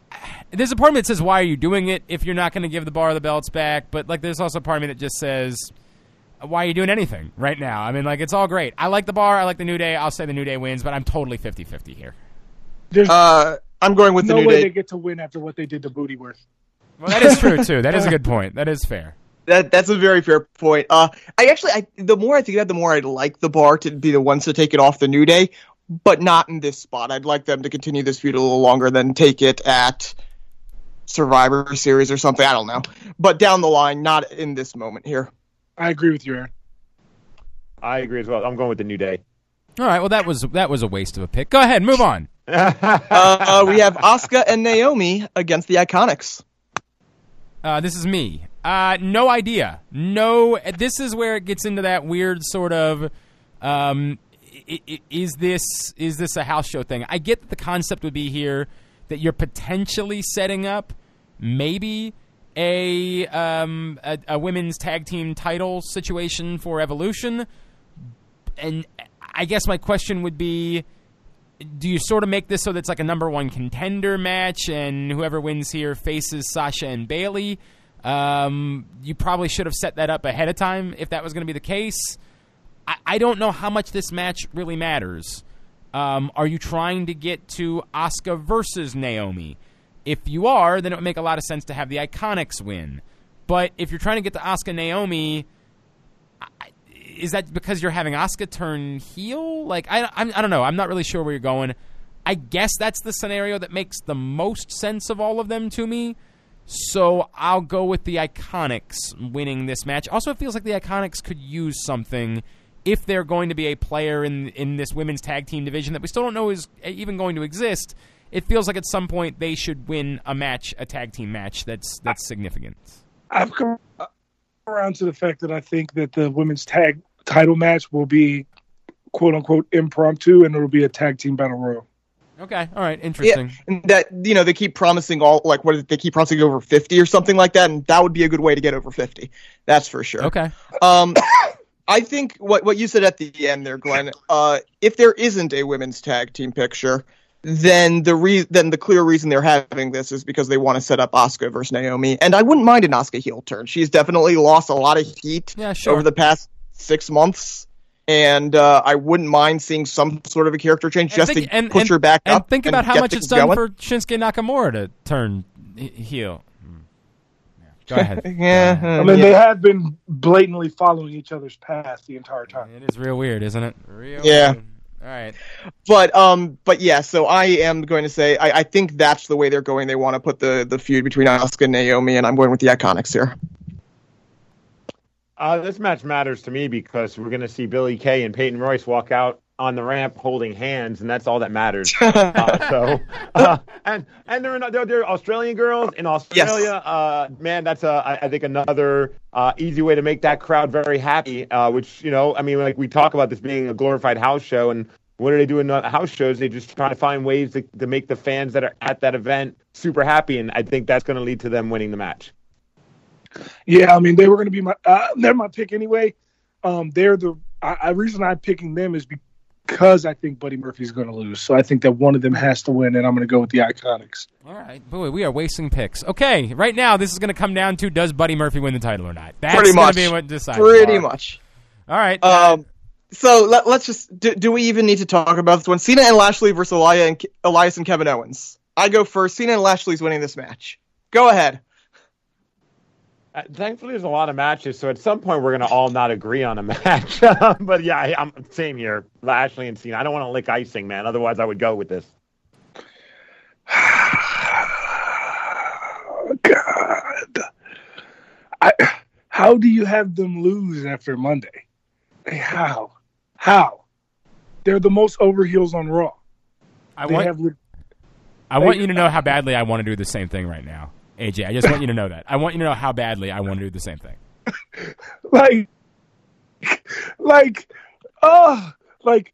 there's a part of me that says, "Why are you doing it if you're not going to give the bar the belts back?" But like, there's also a part of me that just says, "Why are you doing anything right now?" I mean, like, it's all great. I like the bar. I like the new day. I'll say the new day wins, but I'm totally 50-50 here. There's Uh, I'm going with the no new way day. they get to win after what they did to Bootyworth. Well, that is true too. That is a good point. That is fair. That that's a very fair point. Uh, I actually, I the more I think about, it, the more I'd like the bar to be the ones to take it off the New Day, but not in this spot. I'd like them to continue this feud a little longer than take it at Survivor Series or something. I don't know, but down the line, not in this moment here. I agree with you, Aaron. I agree as well. I'm going with the New Day. All right. Well, that was that was a waste of a pick. Go ahead, move on. Uh, we have Asuka and Naomi against the Iconics. Uh, this is me. Uh, no idea. No. This is where it gets into that weird sort of. Um, i- i- is this is this a house show thing? I get that the concept would be here that you're potentially setting up maybe a um a, a women's tag team title situation for Evolution, and I guess my question would be do you sort of make this so that it's like a number one contender match and whoever wins here faces Sasha and Bayley? Um, you probably should have set that up ahead of time if that was going to be the case. I, I don't know how much this match really matters. Um, are you trying to get to Asuka versus Naomi? If you are, then it would make a lot of sense to have the Iconics win. But if you're trying to get to Asuka Naomi, is that because you're having Asuka turn heel? Like I, I'm, I don't know. I'm not really sure where you're going. I guess that's the scenario that makes the most sense of all of them to me. So I'll go with the Iconics winning this match. Also, it feels like the Iconics could use something if they're going to be a player in in this women's tag team division that we still don't know is even going to exist. It feels like at some point they should win a match, a tag team match that's that's significant. I've come around to the fact that I think that the women's tag title match will be quote unquote impromptu and it'll be a tag team battle royal. Okay, all right, interesting. Yeah, and that you know they keep promising all like what is it, they keep promising over fifty or something like that, and that would be a good way to get over fifty. That's for sure. Okay. Um, I think what what you said at the end there, Glenn. Uh, if there isn't a women's tag team picture, then the re- then the clear reason they're having this is because they want to set up Asuka versus Naomi, and I wouldn't mind an Asuka heel turn. She's definitely lost a lot of heat Yeah, sure. over the past six months. And uh, I wouldn't mind seeing some sort of a character change just think- to and, push and- her back and up. think about how much it's things done going. for Shinsuke Nakamura to turn heel. Hmm. Yeah. Go ahead. yeah, Go. I mean, yeah. they have been blatantly following each other's path the entire time. It is real weird, isn't it? Real Yeah. weird. All right. But um, but yeah. So I am going to say I, I think that's the way they're going. They want to put the the feud between Asuka and Naomi, and I'm going with the Iconics here. Uh, this match matters to me because we're going to see Billie Kay and Peyton Royce walk out on the ramp holding hands, and that's all that matters. uh, so, uh, and and they're, they're they're Australian girls in Australia. Uh, man, that's uh, I, I think another uh, easy way to make that crowd very happy. Uh, which you know, I mean, like we talk about this being a glorified house show, and what do they do in the house shows? They just try to find ways to, to make the fans that are at that event super happy, and I think that's going to lead to them winning the match. Yeah, I mean they were going to be my uh, they're my pick anyway. Um, they're the I, I reason I'm picking them is because I think Buddy Murphy's going to lose. So I think that one of them has to win, and I'm going to go with the Iconics. All right. Boy, we are wasting picks. Okay, right now this is going to come down to does Buddy Murphy win the title or not? That's Pretty much. be what decides. Pretty much. All right. Um, so let, let's just do, do we even need to talk about this one? Cena and Lashley versus Elias and, Elias and Kevin Owens. I go first. Cena and Lashley's winning this match. Go ahead. Uh, thankfully, there's a lot of matches, so at some point we're gonna all not agree on a match. but yeah, I, I'm same here. Lashley and Cena. I don't want to lick icing, man. Otherwise, I would go with this. Oh, God, I, how do you have them lose after Monday? How? How? They're the most over heels on Raw. I They want have le- I want you to know how badly I want to do the same thing right now, AJ. I just want you to know that. I want you to know how badly I want to do the same thing. like, like, oh, like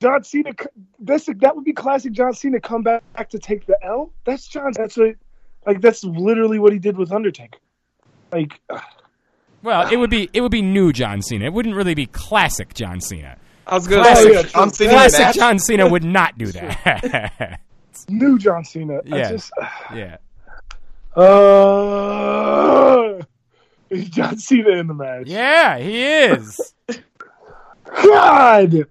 John Cena. c- That's that would be classic John Cena come back, back to take the L. That's John. That's what, like that's literally what he did with Undertaker. Like, Well, it would be it would be new John Cena. It wouldn't really be classic John Cena. I was going Classic, to yeah, say John Cena classic match. John Cena would not do that. New John Cena. I Yeah. just, yeah. Uh, is John Cena in the match? Yeah, he is. God.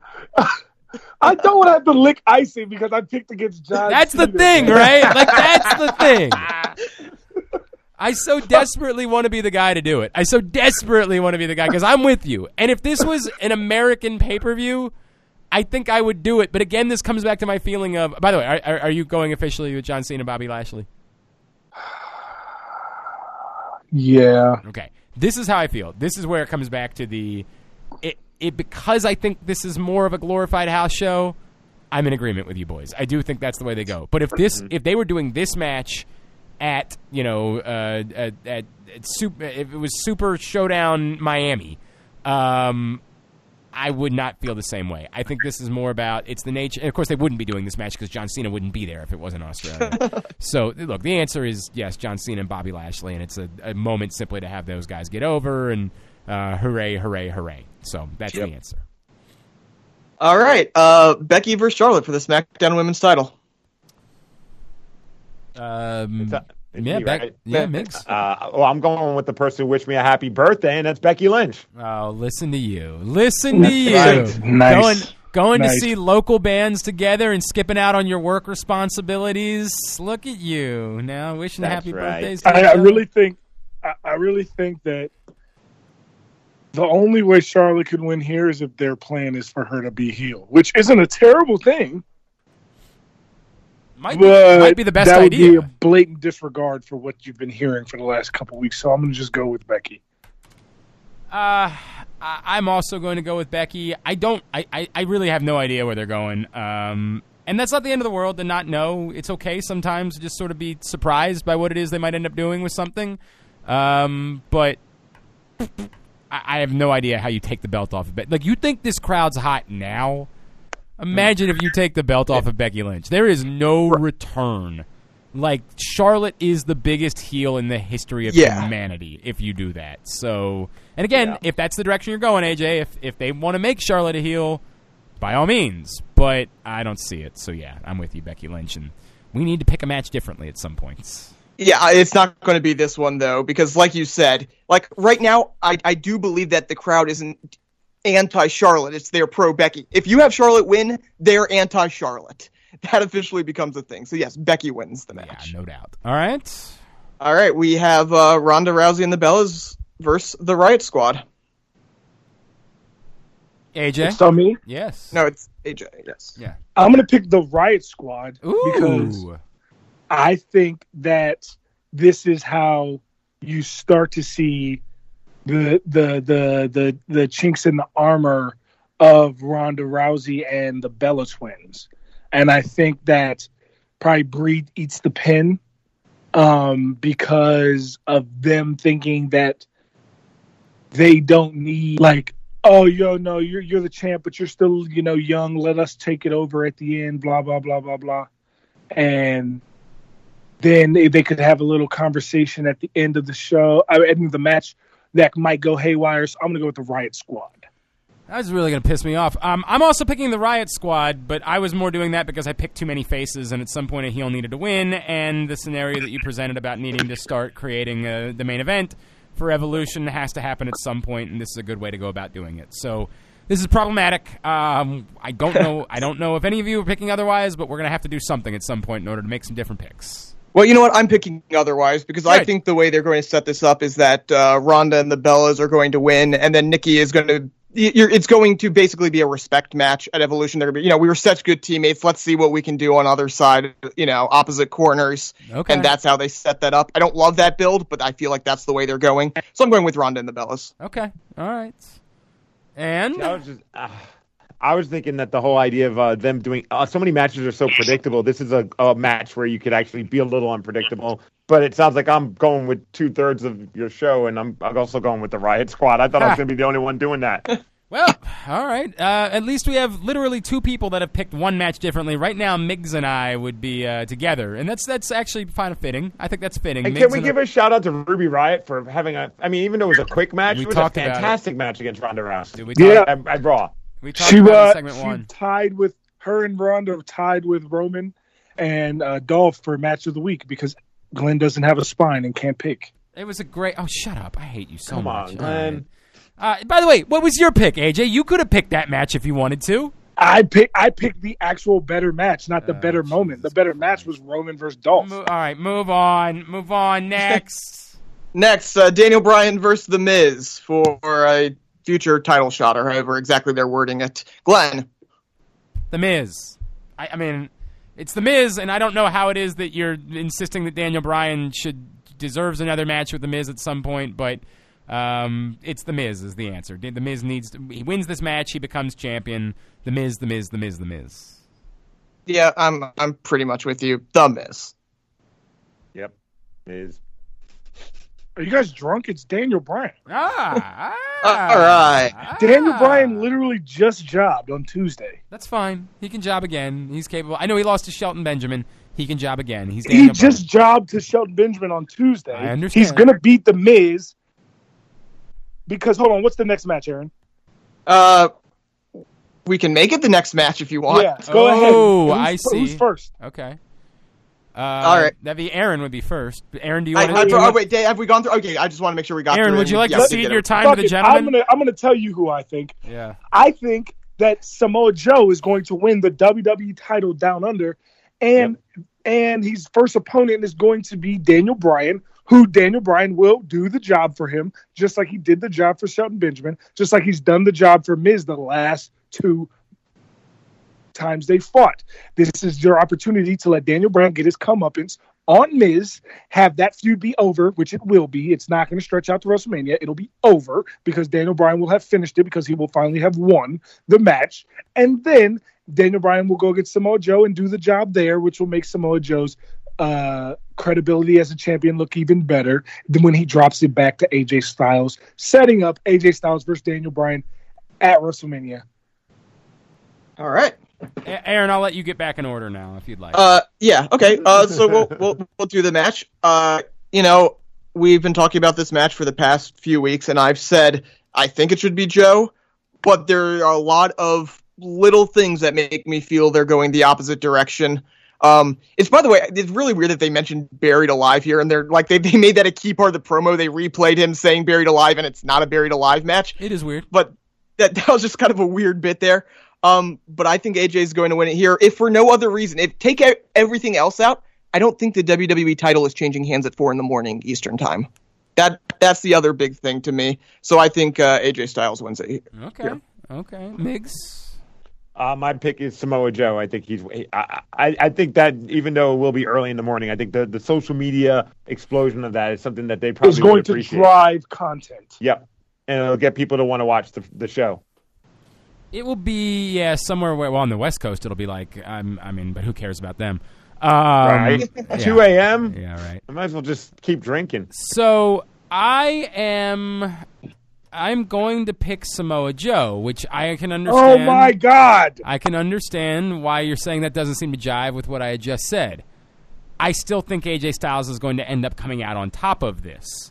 I don't have to lick icing because I picked against John. That's the thing, right? Like that's the thing. I so desperately want to be the guy to do it. I so desperately want to be the guy because I'm with you. And if this was an American pay per view, I think I would do it. But again, this comes back to my feeling of. By the way, are, are, are you going officially with John Cena, Bobby Lashley? Yeah. Okay. This is how I feel. This is where it comes back to the it, it because I think this is more of a glorified house show. I'm in agreement with you boys. I do think that's the way they go. But if this if they were doing this match at, you know, uh, at, at, at super, if it was Super Showdown Miami, um I would not feel the same way. I think this is more about it's the nature. And of course, they wouldn't be doing this match because John Cena wouldn't be there if it wasn't Australia. so, look, the answer is yes, John Cena and Bobby Lashley, and it's a, a moment simply to have those guys get over and uh, hooray, hooray, hooray. So that's the answer. All right, uh, Becky versus Charlotte for the SmackDown Women's Title. Um, it's yeah, me, Beck- right? yeah, Mix. Uh, well, I'm going with the person who wished me a happy birthday, and that's Becky Lynch. Oh, listen to you. Listen to you. Right. Nice. Going, going to see local bands together and skipping out on your work responsibilities. Look at you. Now wishing That's happy right. birthdays to I, I really think, I, I really think that the only way Charlotte could win here is if their plan is for her to be healed, which isn't a terrible thing. Might, be, might be the best that would idea. be a blatant disregard for what you've been hearing for the last couple weeks. So I'm going to just go with Becky. Uh, I'm also going to go with Becky. I don't. I, I, I really have no idea where they're going. Um, and that's not the end of the world to not know. It's okay sometimes to just sort of be surprised by what it is they might end up doing with something. Um, but I, I have no idea how you take the belt off of Becky. Like you think this crowd's hot now? Imagine if you take the belt off of Becky Lynch. There is no return. Like Charlotte is the biggest heel in the history of Yeah. humanity if you do that. So, and again, Yeah. if that's the direction you're going, AJ, if if they want to make Charlotte a heel, by all means. But I don't see it. So yeah, I'm with you, Becky Lynch, and we need to pick a match differently at some points. Yeah, it's not going to be this one though, because like you said, like right now, I I do believe that the crowd isn't anti-Charlotte; it's they're pro Becky. If you have Charlotte win, they're anti-Charlotte. That officially becomes a thing. So yes, Becky wins the match. Yeah, match. no doubt. All right. All right, we have uh, Ronda Rousey and the Bellas versus the Riot Squad. AJ. So me, yes. No, it's AJ. Yes. Yeah. I'm going to pick the Riot Squad because I think that this is how you start to see the the the the the chinks in the armor of Ronda Rousey and the Bella twins, and I think that probably Breed eats the pin um, because of them thinking that they don't need like oh yo no you're you're the champ but you're still you know young. Let us take it over at the end blah blah blah blah blah. And then they, could have a little conversation at the end of the show uh, end of the match that might go haywire so i'm gonna go with the riot squad That's really going to piss me off. Um, I'm also picking the Riot Squad, but I was more doing that because I picked too many faces, and at some point a heel needed to win, and the scenario that you presented about needing to start creating uh, the main event for Evolution has to happen at some point, and this is a good way to go about doing it. So this is problematic. Um, I don't know. I don't know if any of you are picking otherwise, but we're going to have to do something at some point in order to make some different picks. Well, you know what? I'm picking otherwise because I think the way they're going to set this up is that uh, Ronda and the Bellas are going to win, and then Nikki is going to. You're, it's going to basically be a respect match at Evolution. They're going to be, you know, we were such good teammates. Let's see what we can do on other side, you know, opposite corners, Okay. and that's how they set that up. I don't love that build, but I feel like that's the way they're going. So I'm going with Ronda and the Bellas. Okay. All right. And I was just, I was thinking that the whole idea of uh, them doing uh, so many matches are so predictable. This is a, a match where you could actually be a little unpredictable. But it sounds like I'm going with two thirds of your show, and I'm, I'm also going with the Riot Squad. I thought I was going to be the only one doing that. Well, all right. Uh, at least we have literally two people that have picked one match differently. Right now, Migs and I would be uh, together, and that's that's actually kind of fitting. I think that's fitting. And Migs can we and give a shout out to Ruby Riott for having a? I mean, even though it was a quick match, We it was a fantastic match against Ronda Rousey. Did we Yeah. at, at Raw. We talked She, about uh, segment she one. tied with her and Ronda tied with Roman and uh, Dolph for match of the week because Glenn doesn't have a spine and can't pick. It was a great. Oh, shut up! I hate you so Come much. on, All right. Glenn. Uh, by the way, what was your pick, AJ? You could have picked that match if you wanted to. I pick I picked the actual better match, not the Oh, better moment. The better match was Roman versus Dolph. Mo- all right, move on. Move on. Next. Next, uh, Daniel Bryan versus The Miz for a future title shot, or however exactly they're wording it. Glenn, the Miz. I, I mean, it's the Miz, and I don't know how it is that you're insisting that Daniel Bryan should deserves another match with the Miz at some point, but um, it's the Miz is the answer. The Miz needs to, he wins this match, he becomes champion. The Miz, the Miz, the Miz, the Miz. yeah, I'm I'm pretty much with you. The Miz. Yep. Is Are you guys drunk? It's Daniel Bryan. Ah, Uh, all right. Daniel ah. Bryan literally just jobbed on Tuesday. That's fine. He can job again. He's capable. I know he lost to Shelton Benjamin. He can job again. He's He Daniel just jobbed to Shelton Benjamin on Tuesday. I understand. He's gonna beat the Miz because hold on, what's the next match, Aaron? Uh, we can make it the next match if you want. Yeah, go ahead. Oh, I see. Who's first? Okay. Uh, All right. That'd be Aaron would be first. Aaron, do you want I, to? oh, wait, Dave, have we gone through? Okay, I just want to make sure we got Aaron, through. would you like Yeah, to we cede your time Fuck to the it. I'm gentleman? gonna I'm gonna tell you who I think. Yeah. I think that Samoa Joe is going to win the WWE title down under, and and his first opponent is going to be Daniel Bryan, who Daniel Bryan will do the job for him, just like he did the job for Shelton Benjamin, just like he's done the job for Miz the last two times they fought. This is your opportunity to let Daniel Bryan get his comeuppance on Miz, have that feud be over, which it will be. It's not going to stretch out to WrestleMania. It'll be over because Daniel Bryan will have finished it because he will finally have won the match. And then Daniel Bryan will go get Samoa Joe and do the job there, which will make Samoa Joe's uh, credibility as a champion look even better than when he drops it back to AJ Styles, setting up AJ Styles versus Daniel Bryan at WrestleMania. All right. Aaron, I'll let you get back in order now if you'd like. Uh, yeah. Okay. Uh, so we'll we'll we'll do the match. Uh, you know, we've been talking about this match for the past few weeks, and I've said I think it should be Joe, but there are a lot of little things that make me feel they're going the opposite direction. Um, it's by the way, it's really weird that they mentioned buried alive here, and they're like they they made that a key part of the promo. They replayed him saying buried alive, and it's not a buried alive match. it is weird. but that, that was just kind of a weird bit there. Um, but I think AJ is going to win it here, if for no other reason. If take e- everything else out, I don't think the WWE title is changing hands at four in the morning Eastern time. That that's the other big thing to me. So I think uh, AJ Styles wins it. Here. Okay. Okay. Migs. Uh, my pick is Samoa Joe. I think he's. I, I, I think that even though it will be early in the morning, I think the, the social media explosion of that is something that they probably Is going would to appreciate. drive content. Yep, and it'll get people to want to watch the the show. It will be yeah somewhere where well on the West Coast it'll be like I'm I mean but who cares about them? Um, right? yeah. Two a.m. Yeah, right. I might as well just keep drinking. So I am I'm going to pick Samoa Joe, which I can understand. Oh my God! I can understand why you're saying that doesn't seem to jive with what I had just said. I still think AJ Styles is going to end up coming out on top of this.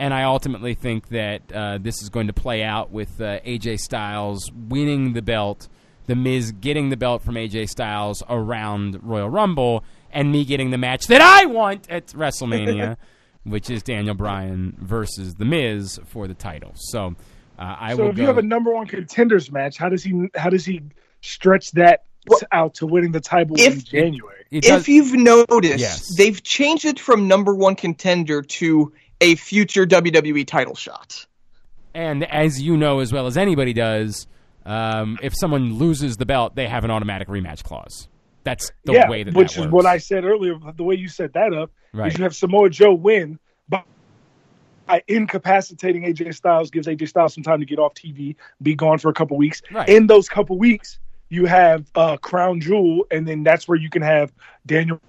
And I ultimately think that uh, this is going to play out with uh, AJ Styles winning the belt, The Miz getting the belt from AJ Styles around Royal Rumble, and me getting the match that I want at WrestleMania, which is Daniel Bryan versus The Miz for the title. So uh, I so will if go. you have a number one contenders match, how does he how does he stretch that out to winning the title in If- January? it does- If you've noticed, Yes. they've changed it from number one contender to a future WWE title shot. And as you know as well as anybody does, um, if someone loses the belt, they have an automatic rematch clause. That's the yeah, way that which that is works. what I said earlier. The way you set that up Right. is you have Samoa Joe win, but by incapacitating AJ Styles gives AJ Styles some time to get off TV, be gone for a couple weeks. Right. In those couple weeks, you have uh, Crown Jewel, and then that's where you can have Daniel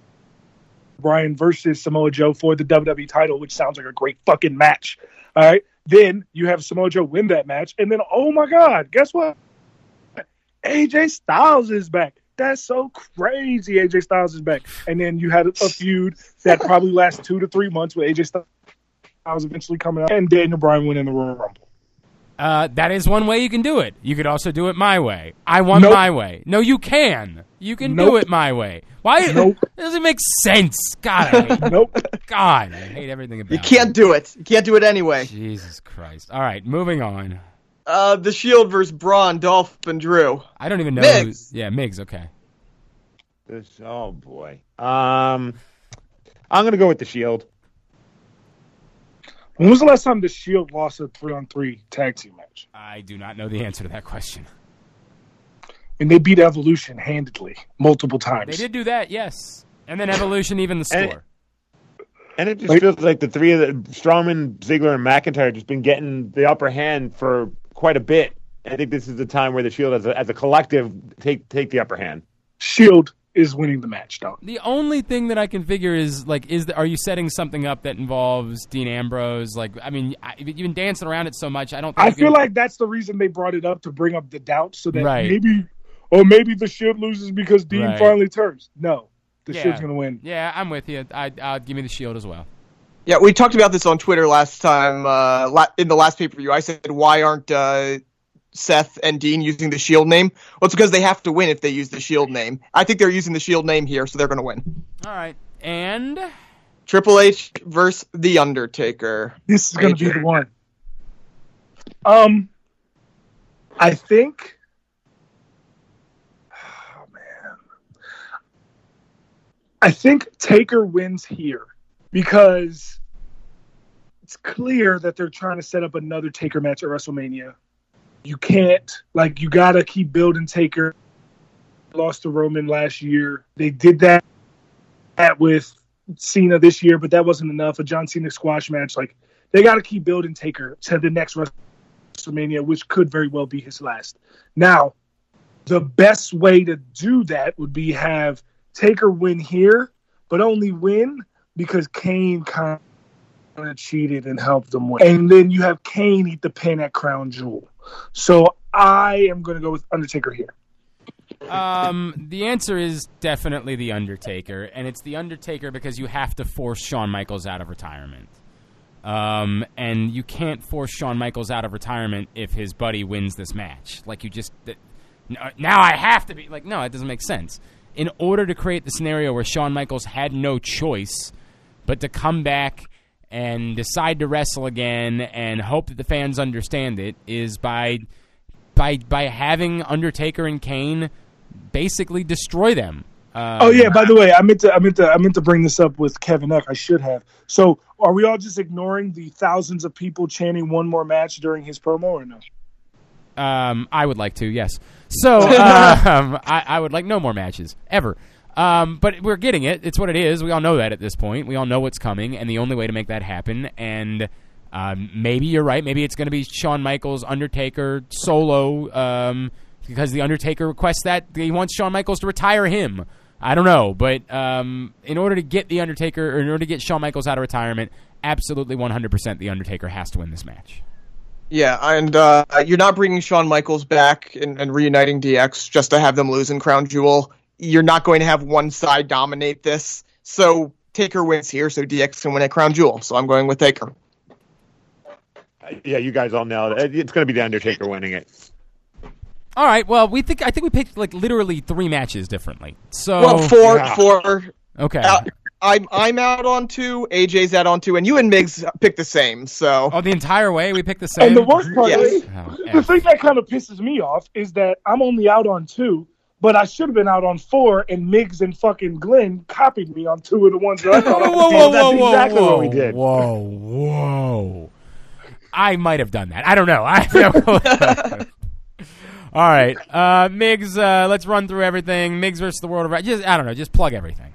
Bryan versus Samoa Joe for the WWE title, which sounds like a great fucking match. All right. Then you have Samoa Joe win that match, and then oh my God, guess what? AJ Styles is back. That's so crazy. AJ Styles is back. And then you had a feud that probably lasts two to three months with AJ Styles eventually coming out and Daniel Bryan winning the Royal Rumble. Uh, that is one way you can do it. You could also do it my way. I want Nope. my way. No, you can. You can do it my way. Why? Nope. It doesn't make sense. God, I hate, Nope. God, I hate everything about it. You can't do it. You can't do it anyway. Jesus Christ. All right, moving on. Uh, the Shield versus Braun, Dolph, and Drew. I don't even know. Migs. Who, yeah, Migs. Okay. This, oh boy. Um, I'm gonna go with the Shield. When was the last time the Shield lost a three on three tag team match? I do not know the answer to that question. And they beat Evolution handedly multiple times. They did do that, yes. And then Evolution even the And- score. And it just Like- feels like the three of the Strowman, Ziggler, and McIntyre just been getting the upper hand for quite a bit. I think this is the time where the Shield, as a, as a collective, take take the upper hand. Shield is winning the match, though. The only thing that I can figure is like, is the, are you setting something up that involves Dean Ambrose? Like, I mean, I, you've been dancing around it so much. I don't. Think I you feel can- like that's the reason they brought it up to bring up the doubt, so that Right. maybe, or maybe the Shield loses because Dean Right. finally turns. No, the Yeah. Shield's gonna win. Yeah, I'm with you. I, I'll give me the Shield as well. Yeah, we talked about this on Twitter last time. Uh, in the last pay per view, I said, "Why aren't uh, Seth and Dean using the Shield name?" Well, it's because they have to win if they use the Shield name. I think they're using the Shield name here, so they're going to win. All right, and Triple H versus The Undertaker. This is gonna be the one. Um, I think. Oh man, I think Taker wins here because it's clear that they're trying to set up another Taker match at WrestleMania. You can't like you gotta keep building Taker. Lost to Roman last year. They did that, that with Cena this year, but that wasn't enough. A John Cena squash match, like they got to keep building Taker to the next WrestleMania, which could very well be his last. Now, the best way to do that would be have Taker win here, but only win because Kane kind of cheated and helped them win, and then you have Kane eat the pin at Crown Jewel. So I am going to go with Undertaker here. um, the answer is definitely the Undertaker, and it's the Undertaker because you have to force Shawn Michaels out of retirement. Um, and you can't force Shawn Michaels out of retirement if his buddy wins this match. Like you just uh, now I have to be like no, it doesn't make sense. In order to create the scenario where Shawn Michaels had no choice but to come back and decide to wrestle again and hope that the fans understand it is by by by having Undertaker and Kane basically destroy them. Um, Oh yeah, by the way, I meant to I meant to I meant to bring this up with Kevin Eck. I should have. So, are we all just ignoring the thousands of people chanting one more match during his promo or no? Um, I would like to, yes. So um, I, I would like no more matches ever. Um, but we're getting it. It's what it is. We all know that at this point. We all know what's coming, and the only way to make that happen. And um, maybe you're right. Maybe it's going to be Shawn Michaels, Undertaker solo, um, because the Undertaker requests that he wants Shawn Michaels to retire him. I don't know, but um, in order to get the Undertaker, or in order to get Shawn Michaels out of retirement, absolutely 100% the Undertaker has to win this match. Yeah, and uh, you're not bringing Shawn Michaels back and, and reuniting DX just to have them lose in Crown Jewel. You're not going to have one side dominate this. So Taker wins here, so DX can win at Crown Jewel. So I'm going with Taker. Yeah, you guys all know. It's going to be the Undertaker winning it. All right. Well, we think I think we picked like literally three matches differently. So well, four, yeah. four. okay. Uh, I'm I'm out on two. AJ's out on two, and you and Migs pick the same. So oh, the entire way we picked the same. And the worst part Yes. is, Oh, the F. thing that kind of pisses me off is that I'm only out on two, but I should have been out on four, and Migs and fucking Glenn copied me on two of the ones that I thought I whoa, was whoa, That's whoa, whoa, exactly whoa, what we did. Whoa, whoa! I might have done that. I don't know. I have no clue. All right, uh, Migs. Uh, let's run through everything. Migs versus the World of Ra- Just I don't know. Just plug everything.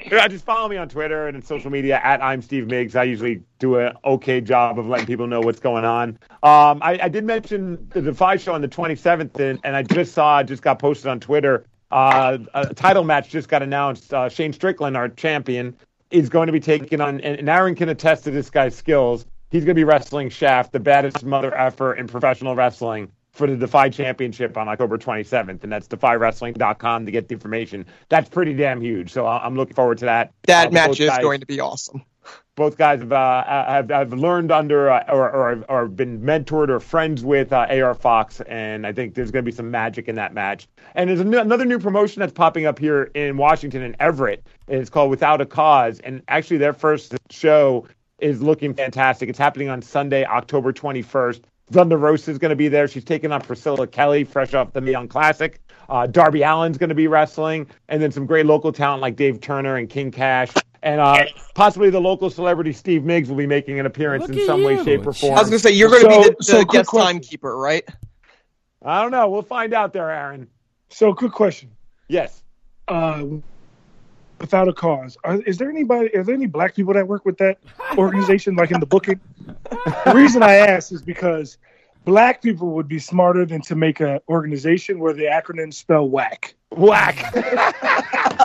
Just follow me on Twitter and social media at I'm Steve Migs. I usually do an okay job of letting people know what's going on. Um, I, I did mention the Defy show on the 27th, and, and I just saw, just got posted on Twitter. Uh, a title match just got announced. Uh, Shane Strickland, our champion, is going to be taking on, and, and Aaron can attest to this guy's skills. He's going to be wrestling Shaft, the baddest mother effer in professional wrestling, for the Defy Championship on October 27th, and that's defywrestling.com to get the information. That's pretty damn huge. So I'm looking forward to that. that Uh, match is guys- going to be awesome. Both guys have uh, have, have learned under uh, or, or or been mentored or friends with uh, AR Fox, and I think there's going to be some magic in that match. And there's another new promotion that's popping up here in Washington in Everett. And it's called Without a Cause, and actually their first show is looking fantastic. It's happening on Sunday, October 21st. Thunder Rosa is going to be there. She's taking on Priscilla Kelly, fresh off the Neon Classic. Uh, Darby Allin's going to be wrestling, and then some great local talent like Dave Turner and King Cash, and uh, possibly the local celebrity Steve Migs will be making an appearance Look in at some way, shape, or form. I was gonna say you're gonna So- be the, the so guest question. timekeeper, right? I don't know. We'll find out there, Aaron. So, quick question. Yes. Uh, without a cause, are, is there anybody? Are there any black people that work with that organization, like in the booking? The reason I ask is because black people would be smarter than to make an organization where the acronyms spell whack. Whack.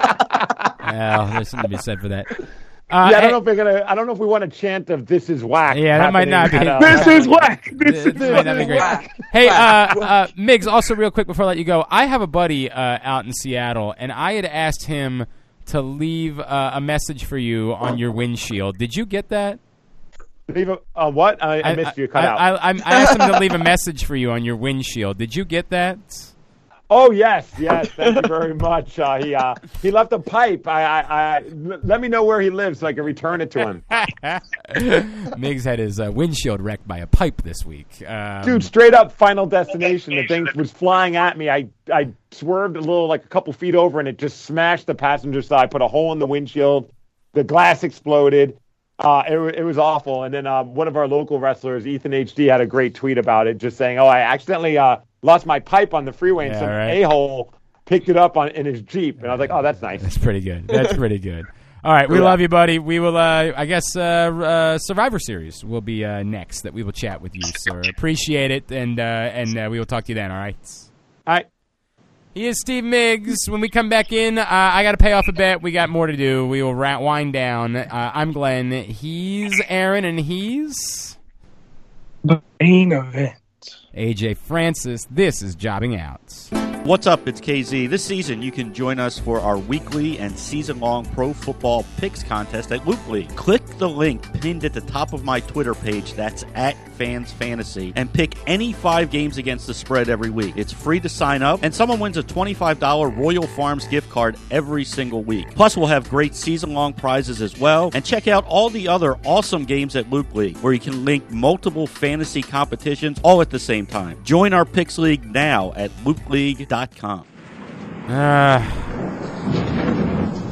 Well, there's something to be said for that. Uh, yeah, I don't know if we're gonna. I don't know if we want a chant of "This is whack." Yeah, that might not be- at, uh, This is whack. This This is might not be great. Whack. Hey, uh, uh, Migs, also real quick before I let you go, I have a buddy uh, out in Seattle, and I had asked him to leave uh, a message for you on your windshield. Did you get that? Leave a, uh, what? I, I, missed you. Cut I, out. I, I, I asked him to leave a message for you on your windshield. Did you get that? Oh yes, yes. Thank you very much. Uh, he uh, he left a pipe. I, I, I let me know where he lives so I can return it to him. Migs had his uh, windshield wrecked by a pipe this week. Um, Dude, straight up Final Destination. The thing was flying at me. I I swerved a little, like a couple feet over, and it just smashed the passenger side. Put a hole in the windshield. The glass exploded. Uh, it, it was awful. And then um, one of our local wrestlers, Ethan HD, had a great tweet about it, just saying, "Oh, I accidentally uh, lost my pipe on the freeway, and Yeah, some right. a hole picked it up on in his jeep." And I was like, "Oh, that's nice." That's pretty good. That's pretty good. All right, we Yeah. love you, buddy. We will, uh, I guess, uh, uh, Survivor Series will be uh, next that we will chat with you, sir. Appreciate it, and uh, and uh, we will talk to you then. All right. All right. He is Steve Migs. When we come back in, uh, I got to pay off a bet. We got more to do. We will ra- wind down. Uh, I'm Glenn. He's Aaron, and he's The main event. AJ Francis. This is Jobbing Out. What's up? It's KZ. This season, you can join us for our weekly and season long pro football picks contest at Loop League. Click the link pinned at the top of my Twitter page, that's at Fans Fantasy, and pick any five games against the spread every week. It's free to sign up, and someone wins a $25 Royal Farms gift card every single week. Plus, we'll have great season long prizes as well. And check out all the other awesome games at Loop League, where you can link multiple fantasy competitions all at the same time. Join our Picks League now at loopleague.com. Uh,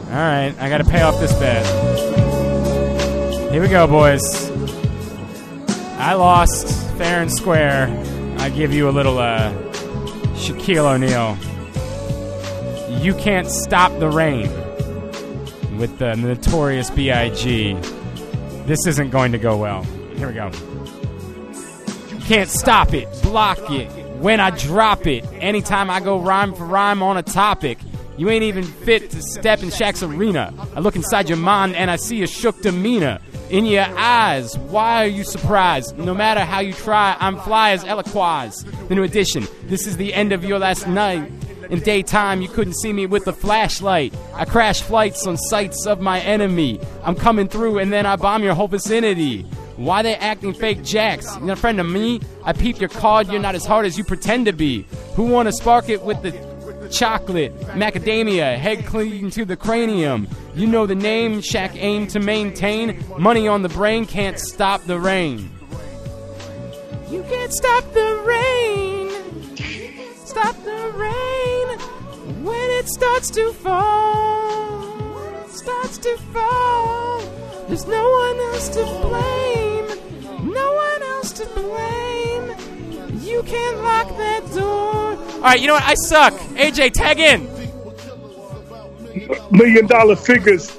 all right, I got to pay off this bet. Here we go, boys. I lost fair and square. I give you a little uh, Shaquille O'Neal. You can't stop the rain with the notorious B.I.G. This isn't going to go well. Here we go. You can't stop it, block it. When I drop it, anytime I go rhyme for rhyme on a topic, you ain't even fit to step in Shaq's arena. I look inside your mind and I see a shook demeanor in your eyes. Why are you surprised? No matter how you try, I'm fly as Eloquaz. The new edition. This is the end of your last night. In daytime, you couldn't see me with the flashlight. I crash flights on sights of my enemy. I'm coming through and then I bomb your whole vicinity. Why they acting fake jacks? You're a friend of me. I peep your card. You're not as hard as you pretend to be. Who wanna spark it with the chocolate, macadamia, head clean to the cranium? You know the name. Shaq aim to maintain. Money on the brain can't stop the rain. You can't stop the rain. Stop the rain when it starts to fall. Starts to fall. There's no one else to blame. No one else to blame. You can't lock that door. All right, you know what? I suck. AJ, tag in. Million dollar figures.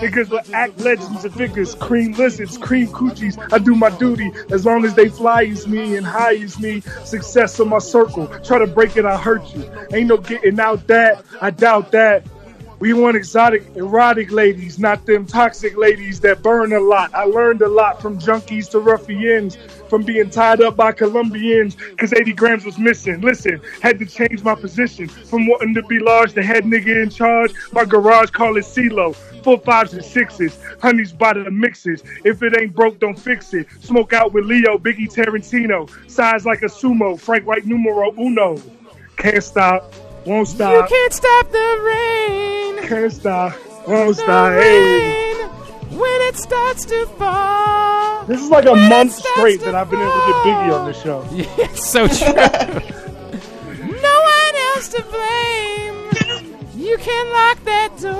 Figures with act legends and figures. Cream lizards, cream coochies. I do my duty as long as they fly as me and high as me. Success in my circle. Try to break it, I hurt you. Ain't no getting out that. I doubt that. We want exotic, erotic ladies, not them toxic ladies that burn a lot. I learned a lot from junkies to ruffians, from being tied up by Colombians because 80 grams was missing. Listen, had to change my position from wanting to be large to head nigga in charge. My garage call it CeeLo. Four fives and sixes, honeys by the mixes. If it ain't broke, don't fix it. Smoke out with Leo, Biggie Tarantino. Size like a sumo, Frank White numero uno. Can't stop, won't stop. You can't stop the rain. Can't stop, won't The stop. Hey. rain when it starts to fall. This is like a month straight that I've been able to get Biggie on this show. Yeah, so true. no one else to blame. You can lock that door.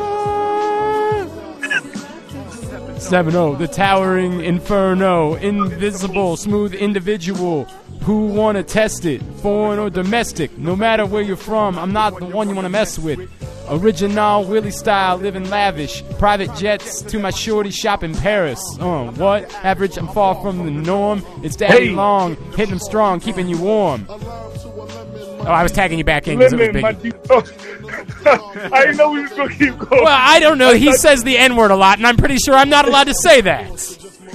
7 0, the towering inferno, invisible, smooth individual who want to test it, foreign or domestic, no matter where you're from, I'm not the one you want to mess with. Original Willie style, living lavish, private jets to my shorty shop in Paris. Uh, what? Average, I'm far from the norm. It's daddy Hey. long, hitting them strong, keeping you warm. Oh, I was tagging you back in because it was Lemon, big. I didn't know we was gonna keep going. Well, I don't know. He says the N word a lot, and I'm pretty sure I'm not allowed to say that.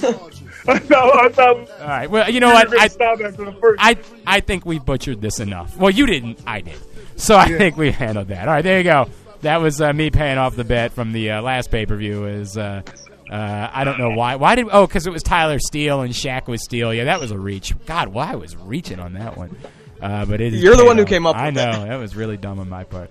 I thought, I thought All right. Well, you know we what? were gonna I, the first. I, I think we butchered this enough. Well, you didn't. I did. So I think we handled that. All right. There you go. That was uh, me paying off the bet from the uh, last pay per view. Is uh, uh, I don't know why. Why did? Oh, because it was Tyler Steele and Shaq was Steele. Yeah, that was a reach. God, why I was reaching on that one. Uh, but it is You're the paid one who came up I with know that. that was really dumb on my part.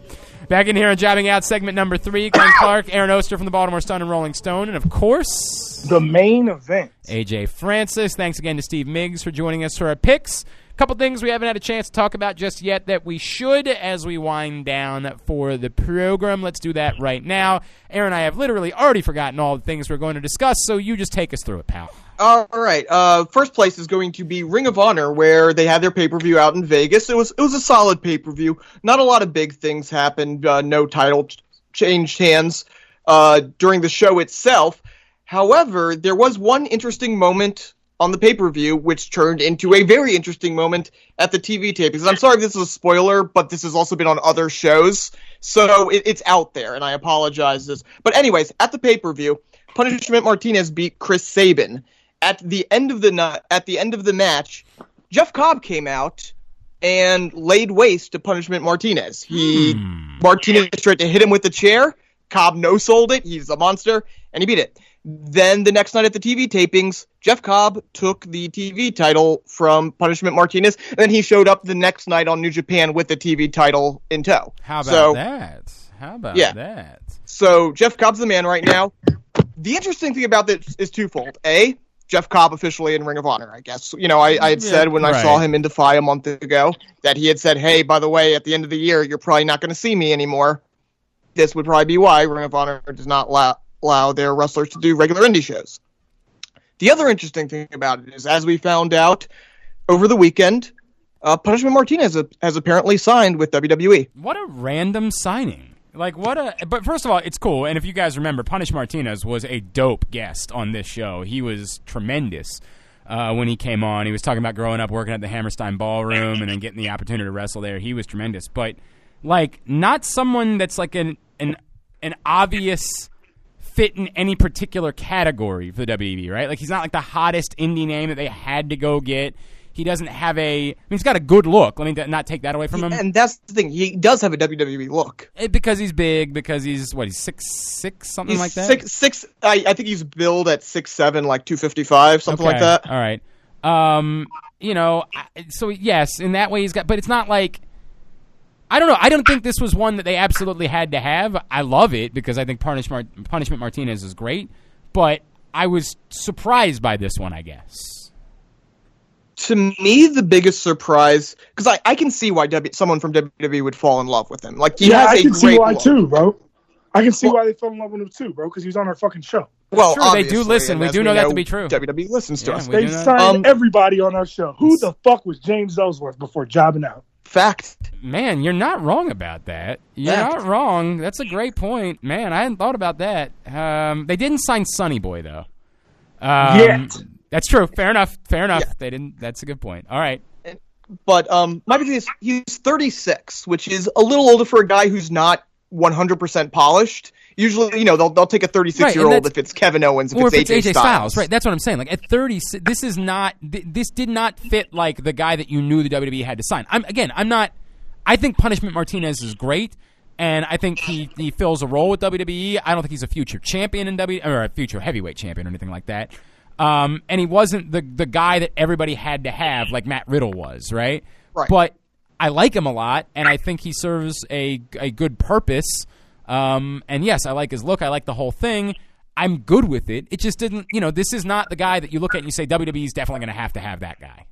Back in here and jobbing out segment number three. Glenn Clark, Aaron Oster from the Baltimore Sun and Rolling Stone, and of course the main event. AJ Francis. Thanks again to Steve Migs for joining us for our picks. A couple things we haven't had a chance to talk about just yet that we should as we wind down for the program. Let's do that right now. Aaron and I have literally already forgotten all the things we're going to discuss, so you just take us through it, pal. All right. Uh, first place is going to be Ring of Honor, where they had their pay per view out in Vegas. It was it was a solid pay per view. Not a lot of big things happened. Uh, no title ch- changed hands uh, during the show itself. However, there was one interesting moment on the pay per view, which turned into a very interesting moment at the TV tapings. I'm sorry if this is a spoiler, but this has also been on other shows, so it, it's out there, and I apologize. But anyways, at the pay per view, Punishment Martinez beat Chris Sabin. At the end of the at the end of the match, Jeff Cobb came out and laid waste to Punishment Martinez. He hmm. Martinez tried to hit him with the chair. Cobb no sold it. He's a monster, and he beat it. Then the next night at the TV tapings, Jeff Cobb took the TV title from Punishment Martinez, and then he showed up the next night on New Japan with the TV title in tow. How about so, that? How about Yeah. that? So Jeff Cobb's the man right now. The interesting thing about this is twofold. A, Jeff Cobb officially in Ring of Honor, I guess. You know, I, I had Yeah, said when I saw him in Defy a month ago that he had said, hey, by the way, at the end of the year, you're probably not going to see me anymore. This would probably be why Ring of Honor does not allow, allow their wrestlers to do regular indie shows. The other interesting thing about it is, as we found out over the weekend, uh, Punishment Martinez has, has apparently signed with. WWE. What a random signing. Like what a but first of all, it's cool. And if you guys remember, Punish Martinez was a dope guest on this show. He was tremendous uh, when he came on. He was talking about growing up working at the Hammerstein Ballroom and then getting the opportunity to wrestle there. He was tremendous, but like not someone that's like an an an obvious fit in any particular category for the WWE, right? Like he's not like the hottest indie name that they had to go get. He doesn't have a. I mean, he's got a good look. Let me not take that away from him. And that's the thing. He does have a WWE look. Eh, because he's big, because he's what he's six six something He's like that. Six, six. I, I think he's billed at six seven, like two fifty five, something like Okay, that. All right. Um, you know, so yes, in that way he's got, but it's not like. I don't know. I don't think this was one that they absolutely had to have. I love it because I think Punishment Martinez is great, but I was surprised by this one. I guess. To me, the biggest surprise because I, I can see why w, someone from WWE would fall in love with him. Like he yeah, has I a can great see why look. too, bro. I can see why they fell in love with him too, bro, because he was on our fucking show. Well, Sure, they do listen. We as do know that to be true. WWE listens to Yeah, us. They signed Um, everybody on our show. Who the fuck was James Ellsworth before jobbing out? Fact. Man, you're not wrong about that. You're Yeah. not wrong. That's a great point. Man, I hadn't thought about that. Um, they didn't sign Sonny Boy though. Um, Yet. That's true. Fair enough. Fair enough. Yeah. They didn't. That's a good point. All right. But um, my big thing is he's 36, which is a little older for a guy who's not 100% polished. Usually, you know, they'll they'll take a 36 year Right, and old if it's Kevin Owens, if or it's, if it's AJ, Styles. right? That's what I'm saying. Like at 30, this is not. This did not fit like the guy that you knew the WWE had to sign. I'm again. I'm not. I think Punishment Martinez is great, and I think he he fills a role with WWE. I don't think he's a future champion in WWE or a future heavyweight champion or anything like that. Um, and he wasn't the the guy that everybody had to have like Matt Riddle was, right? Right. But I like him a lot, and I think he serves a a good purpose. Um, and yes, I like his look. I like the whole thing. I'm good with it. It just didn't, you know, this is not the guy that you look at and you say WWE is definitely going to have to have that guy.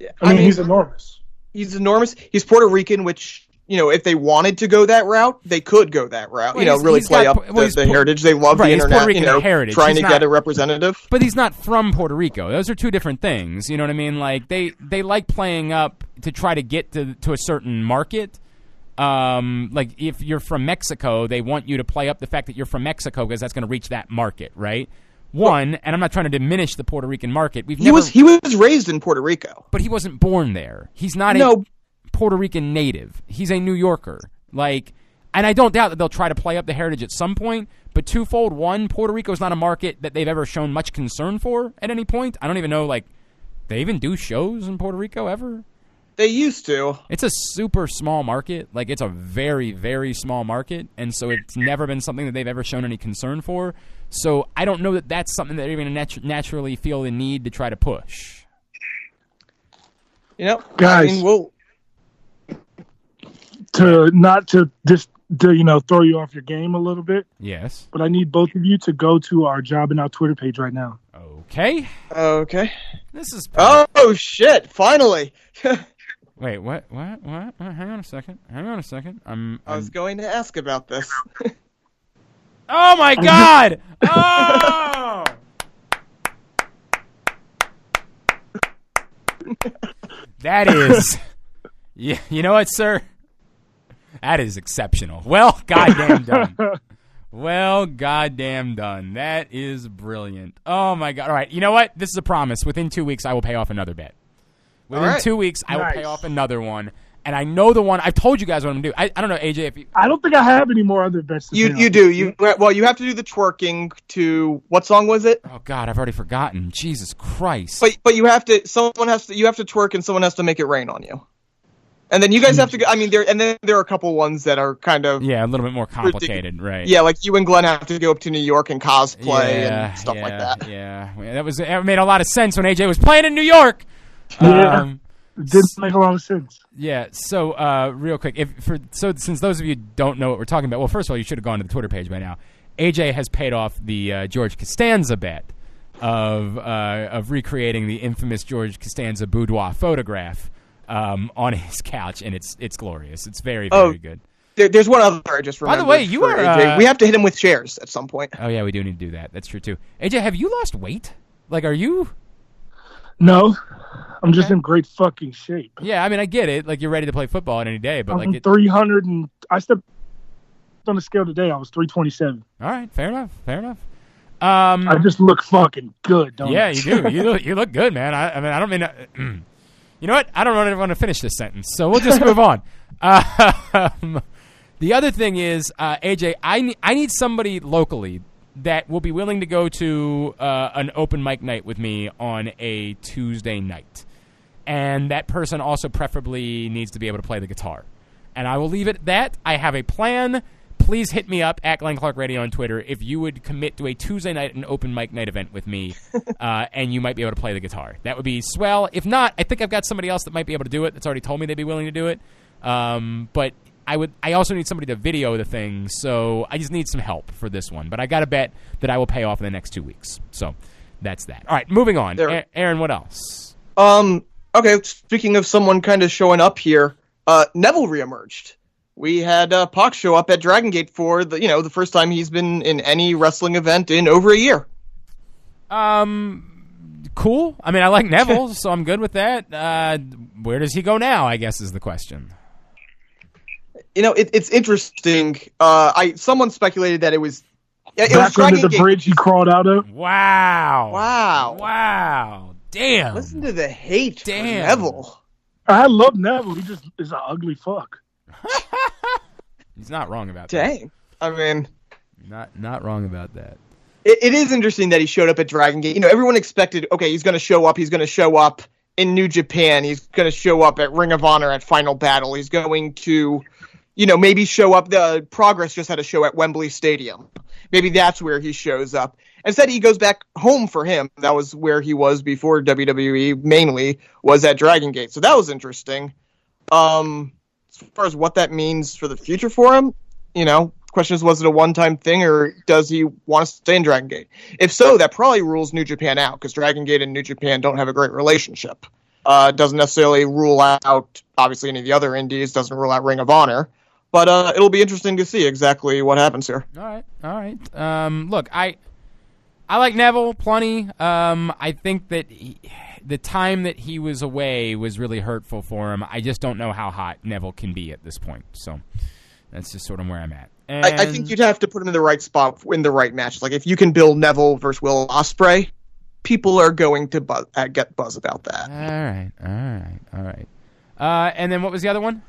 Yeah, I mean, he's enormous. He's enormous. He's Puerto Rican, which you know, if they wanted to go that route, they could go that route. Well, you know, really play got up well, the, the heritage. They love Right, the internet. You know, heritage. trying He's to not- get a representative. But he's not from Puerto Rico. Those are two different things. You know what I mean? Like they they like playing up to try to get to to a certain market. Um, like if you're from Mexico, they want you to play up the fact that you're from Mexico because that's going to reach that market, right? One, and I'm not trying to diminish the Puerto Rican market. We've He never, was he was raised in Puerto Rico. but he wasn't born there. He's not a No. Puerto Rican native. He's a New Yorker. Like, and I don't doubt that they'll try to play up the heritage at some point. But twofold: one, Puerto Rico is not a market that they've ever shown much concern for at any point. I don't even know like they even do shows in Puerto Rico ever. They used to. It's a super small market. Like it's a very very small market, and so it's never been something that they've ever shown any concern for. So I don't know that that's something that they're going to natu- naturally feel the need to try to push. You know, Guys. I mean, we'll, To not to just to you know throw you off your game a little bit, Yes. but I need both of you to go to our job and our Twitter page right now. Okay. okay. This is Oh shit! Finally, Wait, what? What? What? Uh, hang on a second. Hang on a second. I'm. I was going to ask about this. Oh my God! Oh! that is. Yeah, you know what, sir? That is exceptional. Well, goddamn done. Well, goddamn done. That is brilliant. Oh my god! All right, you know what? This is a promise. Within two weeks, I will pay off another bet. Within All right. two weeks, I will pay off another one, and I know the one. I've told you guys what I'm gonna do. I, I don't know, AJ, if you. I don't think I have any more other bets. To You pay you do you well you have to do the twerking to what song was it? Oh God, I've already forgotten. Jesus Christ! But but you have to someone has to you have to twerk and someone has to make it rain on you. And then you guys have to go I mean there and then there are a couple ones that are kind of yeah, a little bit more complicated, right? Yeah, like you and Glenn have to go up to New York and cosplay yeah, and stuff yeah, like that. Yeah, Yeah, that was it made a lot of sense when AJ was playing in New York. Yeah. Um, didn't make a lot of sense. yeah. So, uh, real quick, if for so since those of you don't know what we're talking about, well, first of all, you should have gone to the Twitter page by now. AJ has paid off the uh, George Costanza bet of uh, of recreating the infamous George Costanza boudoir photograph um, on his couch, and it's it's glorious. It's very very Oh, good. There, there's one other I just By the way, you are, uh, we have to hit him with chairs at some point. Oh yeah, we do need to do that. That's true too. AJ, have you lost weight? Like, are you? No, I'm just in great fucking shape. Yeah, I mean, I get it. Like, you're ready to play football on any day, but like, I'm it, 300 and I stepped on the scale today. I was 327. all right, fair enough, fair enough. Um, I just look fucking good, don't yeah, I? you do. You look, you look good, man. I, I mean, I don't mean. You know what? I don't really want to finish this sentence, so we'll just move on. Um, the other thing is, uh, AJ, I ne- I need somebody locally that will be willing to go to uh, an open mic night with me on a Tuesday night, and that person also preferably needs to be able to play the guitar. And I will leave it at that. I have a plan. Please hit me up at Glenn Clark Radio on Twitter if you would commit to a Tuesday night an open mic night event with me, uh, and you might be able to play the guitar. That would be swell. If not, I think I've got somebody else that might be able to do it. That's already told me they'd be willing to do it. Um, but I would. I also need somebody to video the thing, so I just need some help for this one. But I got to bet that I will pay off in the next two weeks. So that's that. All right, moving on. There- Aaron, what else? Um. Okay. Speaking of someone kind of showing up here, uh, Neville reemerged. We had uh, Pac show up at Dragon Gate for the you know the first time he's been in any wrestling event in over a year. Um, cool. I mean, I like Neville, so I'm good with that. Uh, where does he go now? I guess is the question. You know, it, it's interesting. Uh, I someone speculated that it was yeah, it was Back under Dragon the Gate. bridge he crawled out of. Wow. Wow. Wow. Damn. Listen to the hate Damn. for Neville. I love Neville. He just is an ugly fuck. He's not wrong about that. Dang. I mean. Not not wrong about that. it, it is interesting that he showed up at Dragon Gate. You know, everyone expected, okay, he's going to show up. He's going to show up in New Japan. He's going to show up at Ring of Honor at Final Battle. He's going to, you know, maybe show up. The Progress just had a show at Wembley Stadium. Maybe that's where he shows up. Instead, he goes back home for him. That was where he was before WWE. Mainly was at Dragon Gate. So that was interesting. Um, as far as what that means for the future for him, you know, question is, was it a one-time thing or does he want to stay in Dragon Gate? If so, that probably rules New Japan out because Dragon Gate and New Japan don't have a great relationship. Uh, doesn't necessarily rule out obviously any of the other indies. Doesn't rule out Ring of Honor, but uh, it'll be interesting to see exactly what happens here. All right, all right. Um, look, I I like Neville plenty. Um, I think that he, the time that he was away was really hurtful for him. I just don't know how hot Neville can be at this point. So that's just sort of where I'm at. And I, I think you'd have to put him in the right spot in the right match. Like if you can build Neville versus Will Ospreay, people are going to buzz, uh, get buzz about that. All right, all right, all right. Uh, and then what was the other one?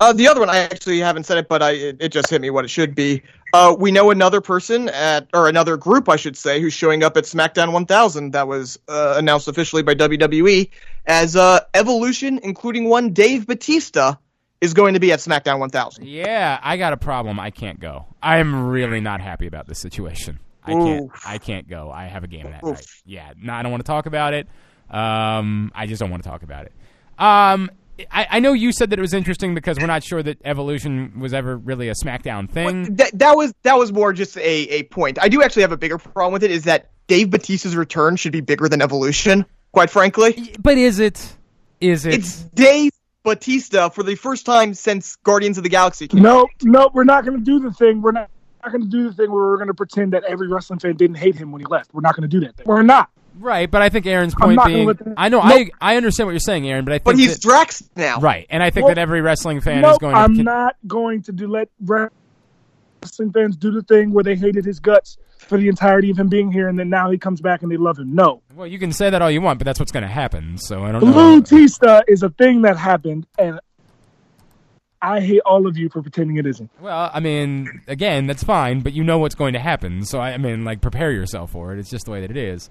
Uh, the other one, I actually haven't said it, but I it, it just hit me what it should be. Uh, we know another person at, or another group, I should say, who's showing up at SmackDown 1000 that was uh, announced officially by WWE as uh, Evolution, including one Dave Batista, is going to be at SmackDown 1000. Yeah, I got a problem. I can't go. I'm really not happy about this situation. I can't. Oof. I can't go. I have a game that Oof. night. Yeah, no, I don't want to talk about it. Um, I just don't want to talk about it. Um, I, I know you said that it was interesting because we're not sure that Evolution was ever really a SmackDown thing. That, that was that was more just a, a point. I do actually have a bigger problem with it. Is that Dave Batista's return should be bigger than Evolution? Quite frankly, But is it? Is it? it's Dave Batista for the first time since Guardians of the Galaxy. Came No, no, we're not going to do the thing. We're not, not going to do the thing where we're going to pretend that every wrestling fan didn't hate him when he left. We're not going to do that. Thing. We're not. Right, but I think Aaron's point being, I know, Nope. I I understand what you're saying, Aaron, but I think But he's that- Drax now. right, and I think Nope. that every wrestling fan no, is going. To I'm to, not going to do let wrestling fans do the thing where they hated his guts for the entirety of him being here, and then now he comes back and they love him. No, Well, you can say that all you want, but that's what's going to happen. So I don't Blue know. Tista is a thing that happened, and I hate all of you for pretending it isn't. Well, I mean, again, that's fine, but you know what's going to happen. So I, I mean, like, prepare yourself for it. It's just the way that it is.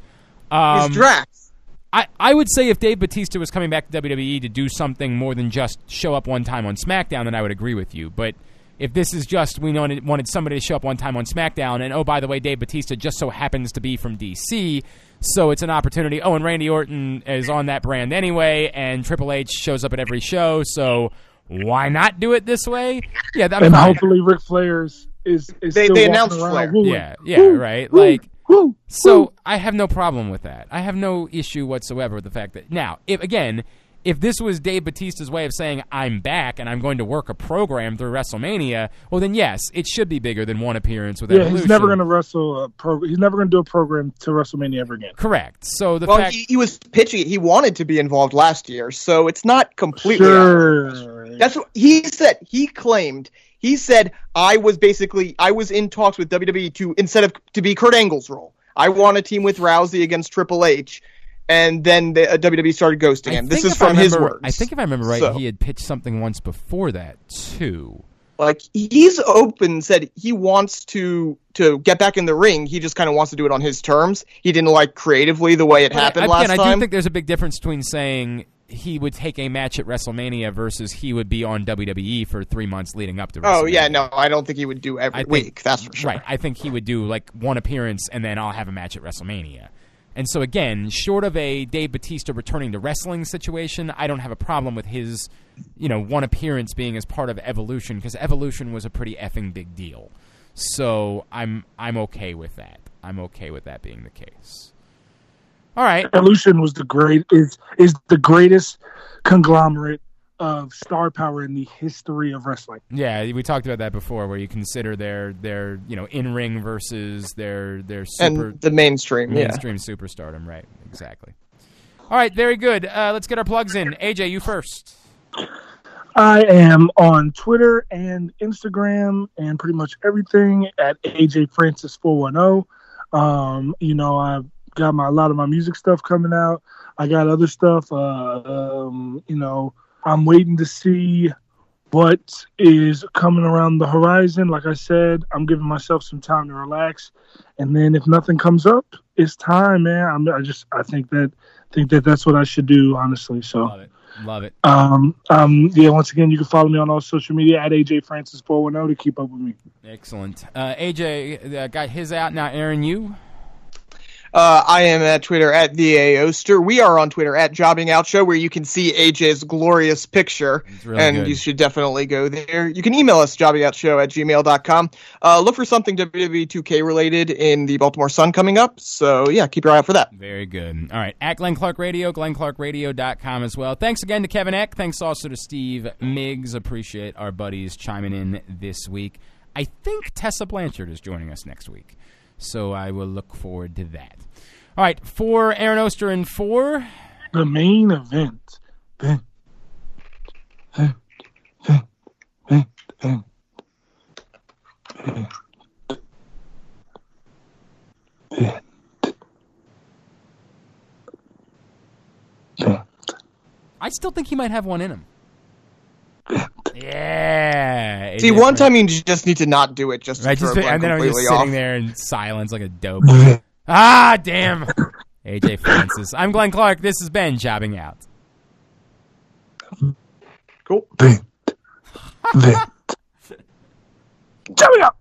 Um, He's Drax. I, I would say if Dave Batista was coming back to WWE to do something more than just show up one time on SmackDown, then I would agree with you. But if this is just we wanted, wanted somebody to show up one time on SmackDown, and oh by the way, Dave Batista just so happens to be from DC, so it's an opportunity. Oh, and Randy Orton is on that brand anyway, and Triple H shows up at every show, so why not do it this way? Yeah, I'm and fine. hopefully Ric Flair's is is They- still they announced around Flair. wooing. Yeah, yeah, Woo, right. woo, Like woo, so woo. I have no problem with that. I have no issue whatsoever with the fact that now, if again, if this was Dave Batista's way of saying I'm back and I'm going to work a program through WrestleMania, well then yes, it should be bigger than one appearance with yeah, Evolution. he's never going to wrestle a pro. He's never going to do a program to WrestleMania ever again. Correct. So the Well, fact he, he was pitching. He wanted to be involved last year, so it's not completely. out of the question. Sure. That's what he said. He claimed. He said I was basically I was in talks with WWE to instead of to be Kurt Angle's role. I want a team with Rousey against Triple H, and then the uh, WWE started ghosting him. This is from his remember- words. I think if I remember right, So- he had pitched something once before that too. like he's open said he wants to to get back in the ring he just kind of wants to do it on his terms he didn't like creatively the way it But happened I, last again, I do think there's a big difference between saying he would take a match at WrestleMania versus he would be on WWE for three months leading up to. WrestleMania. oh yeah no i don't think he would do every think- week that's for sure Right. I think he would do like one appearance and then I'll have a match at WrestleMania. And so again, short of a Dave Batista returning to wrestling situation, I don't have a problem with his, you know, one appearance being as part of Evolution because Evolution was a pretty effing big deal. So I'm I'm okay with that. I'm okay with that being the case. All right. Evolution was the great is is the greatest conglomerate of star power in the history of wrestling. Yeah, we talked about that before, where you consider their their you know in ring versus their their super and the mainstream yeah mainstream superstardom. Right, exactly. All right, very good. Uh, let's get our plugs in. AJ, you first. I am on Twitter and Instagram and pretty much everything at AJ Francis four one zero. Um, you know, I've got my a lot of my music stuff coming out. I got other stuff. Uh, um, you know, I'm waiting to see what is coming around the horizon. Like I said, I'm giving myself some time to relax, and then if nothing comes up, it's time, man. I'm, I just I think that think that that's what I should do, honestly. So. Love it. Love it. Um, um, yeah, once again, you can follow me on all social media at AJ Francis 410 to keep up with me. Excellent. Uh, AJ uh, got his out now. Aaron, you? Uh, I am at Twitter at the Aoster. We are on Twitter at Jobbing Out Show, where you can see AJ's glorious picture, really and good. you should definitely go there. You can email us jobbingoutshow at gmail.com. Uh, look for something WWE 2K related in the Baltimore Sun coming up. So yeah, keep your eye out for that. Very good. All right. At Glenn Clark Radio, glennclarkradio.com as well. Thanks again to Kevin Eck. Thanks also to Steve Migs. Appreciate our buddies chiming in this week. I think Tessa Blanchard is joining us next week. So I will look forward to that. All right, for Aaron Oster and for the main event. Then. I still think he might have one in him yeah. See, one time you just need to not do it. Just right, just and then I'm just off. sitting there in silence like a dope. ah, damn. AJ Francis. I'm Glenn Clark. This is Ben jobbing out. Cool. Jobbing out.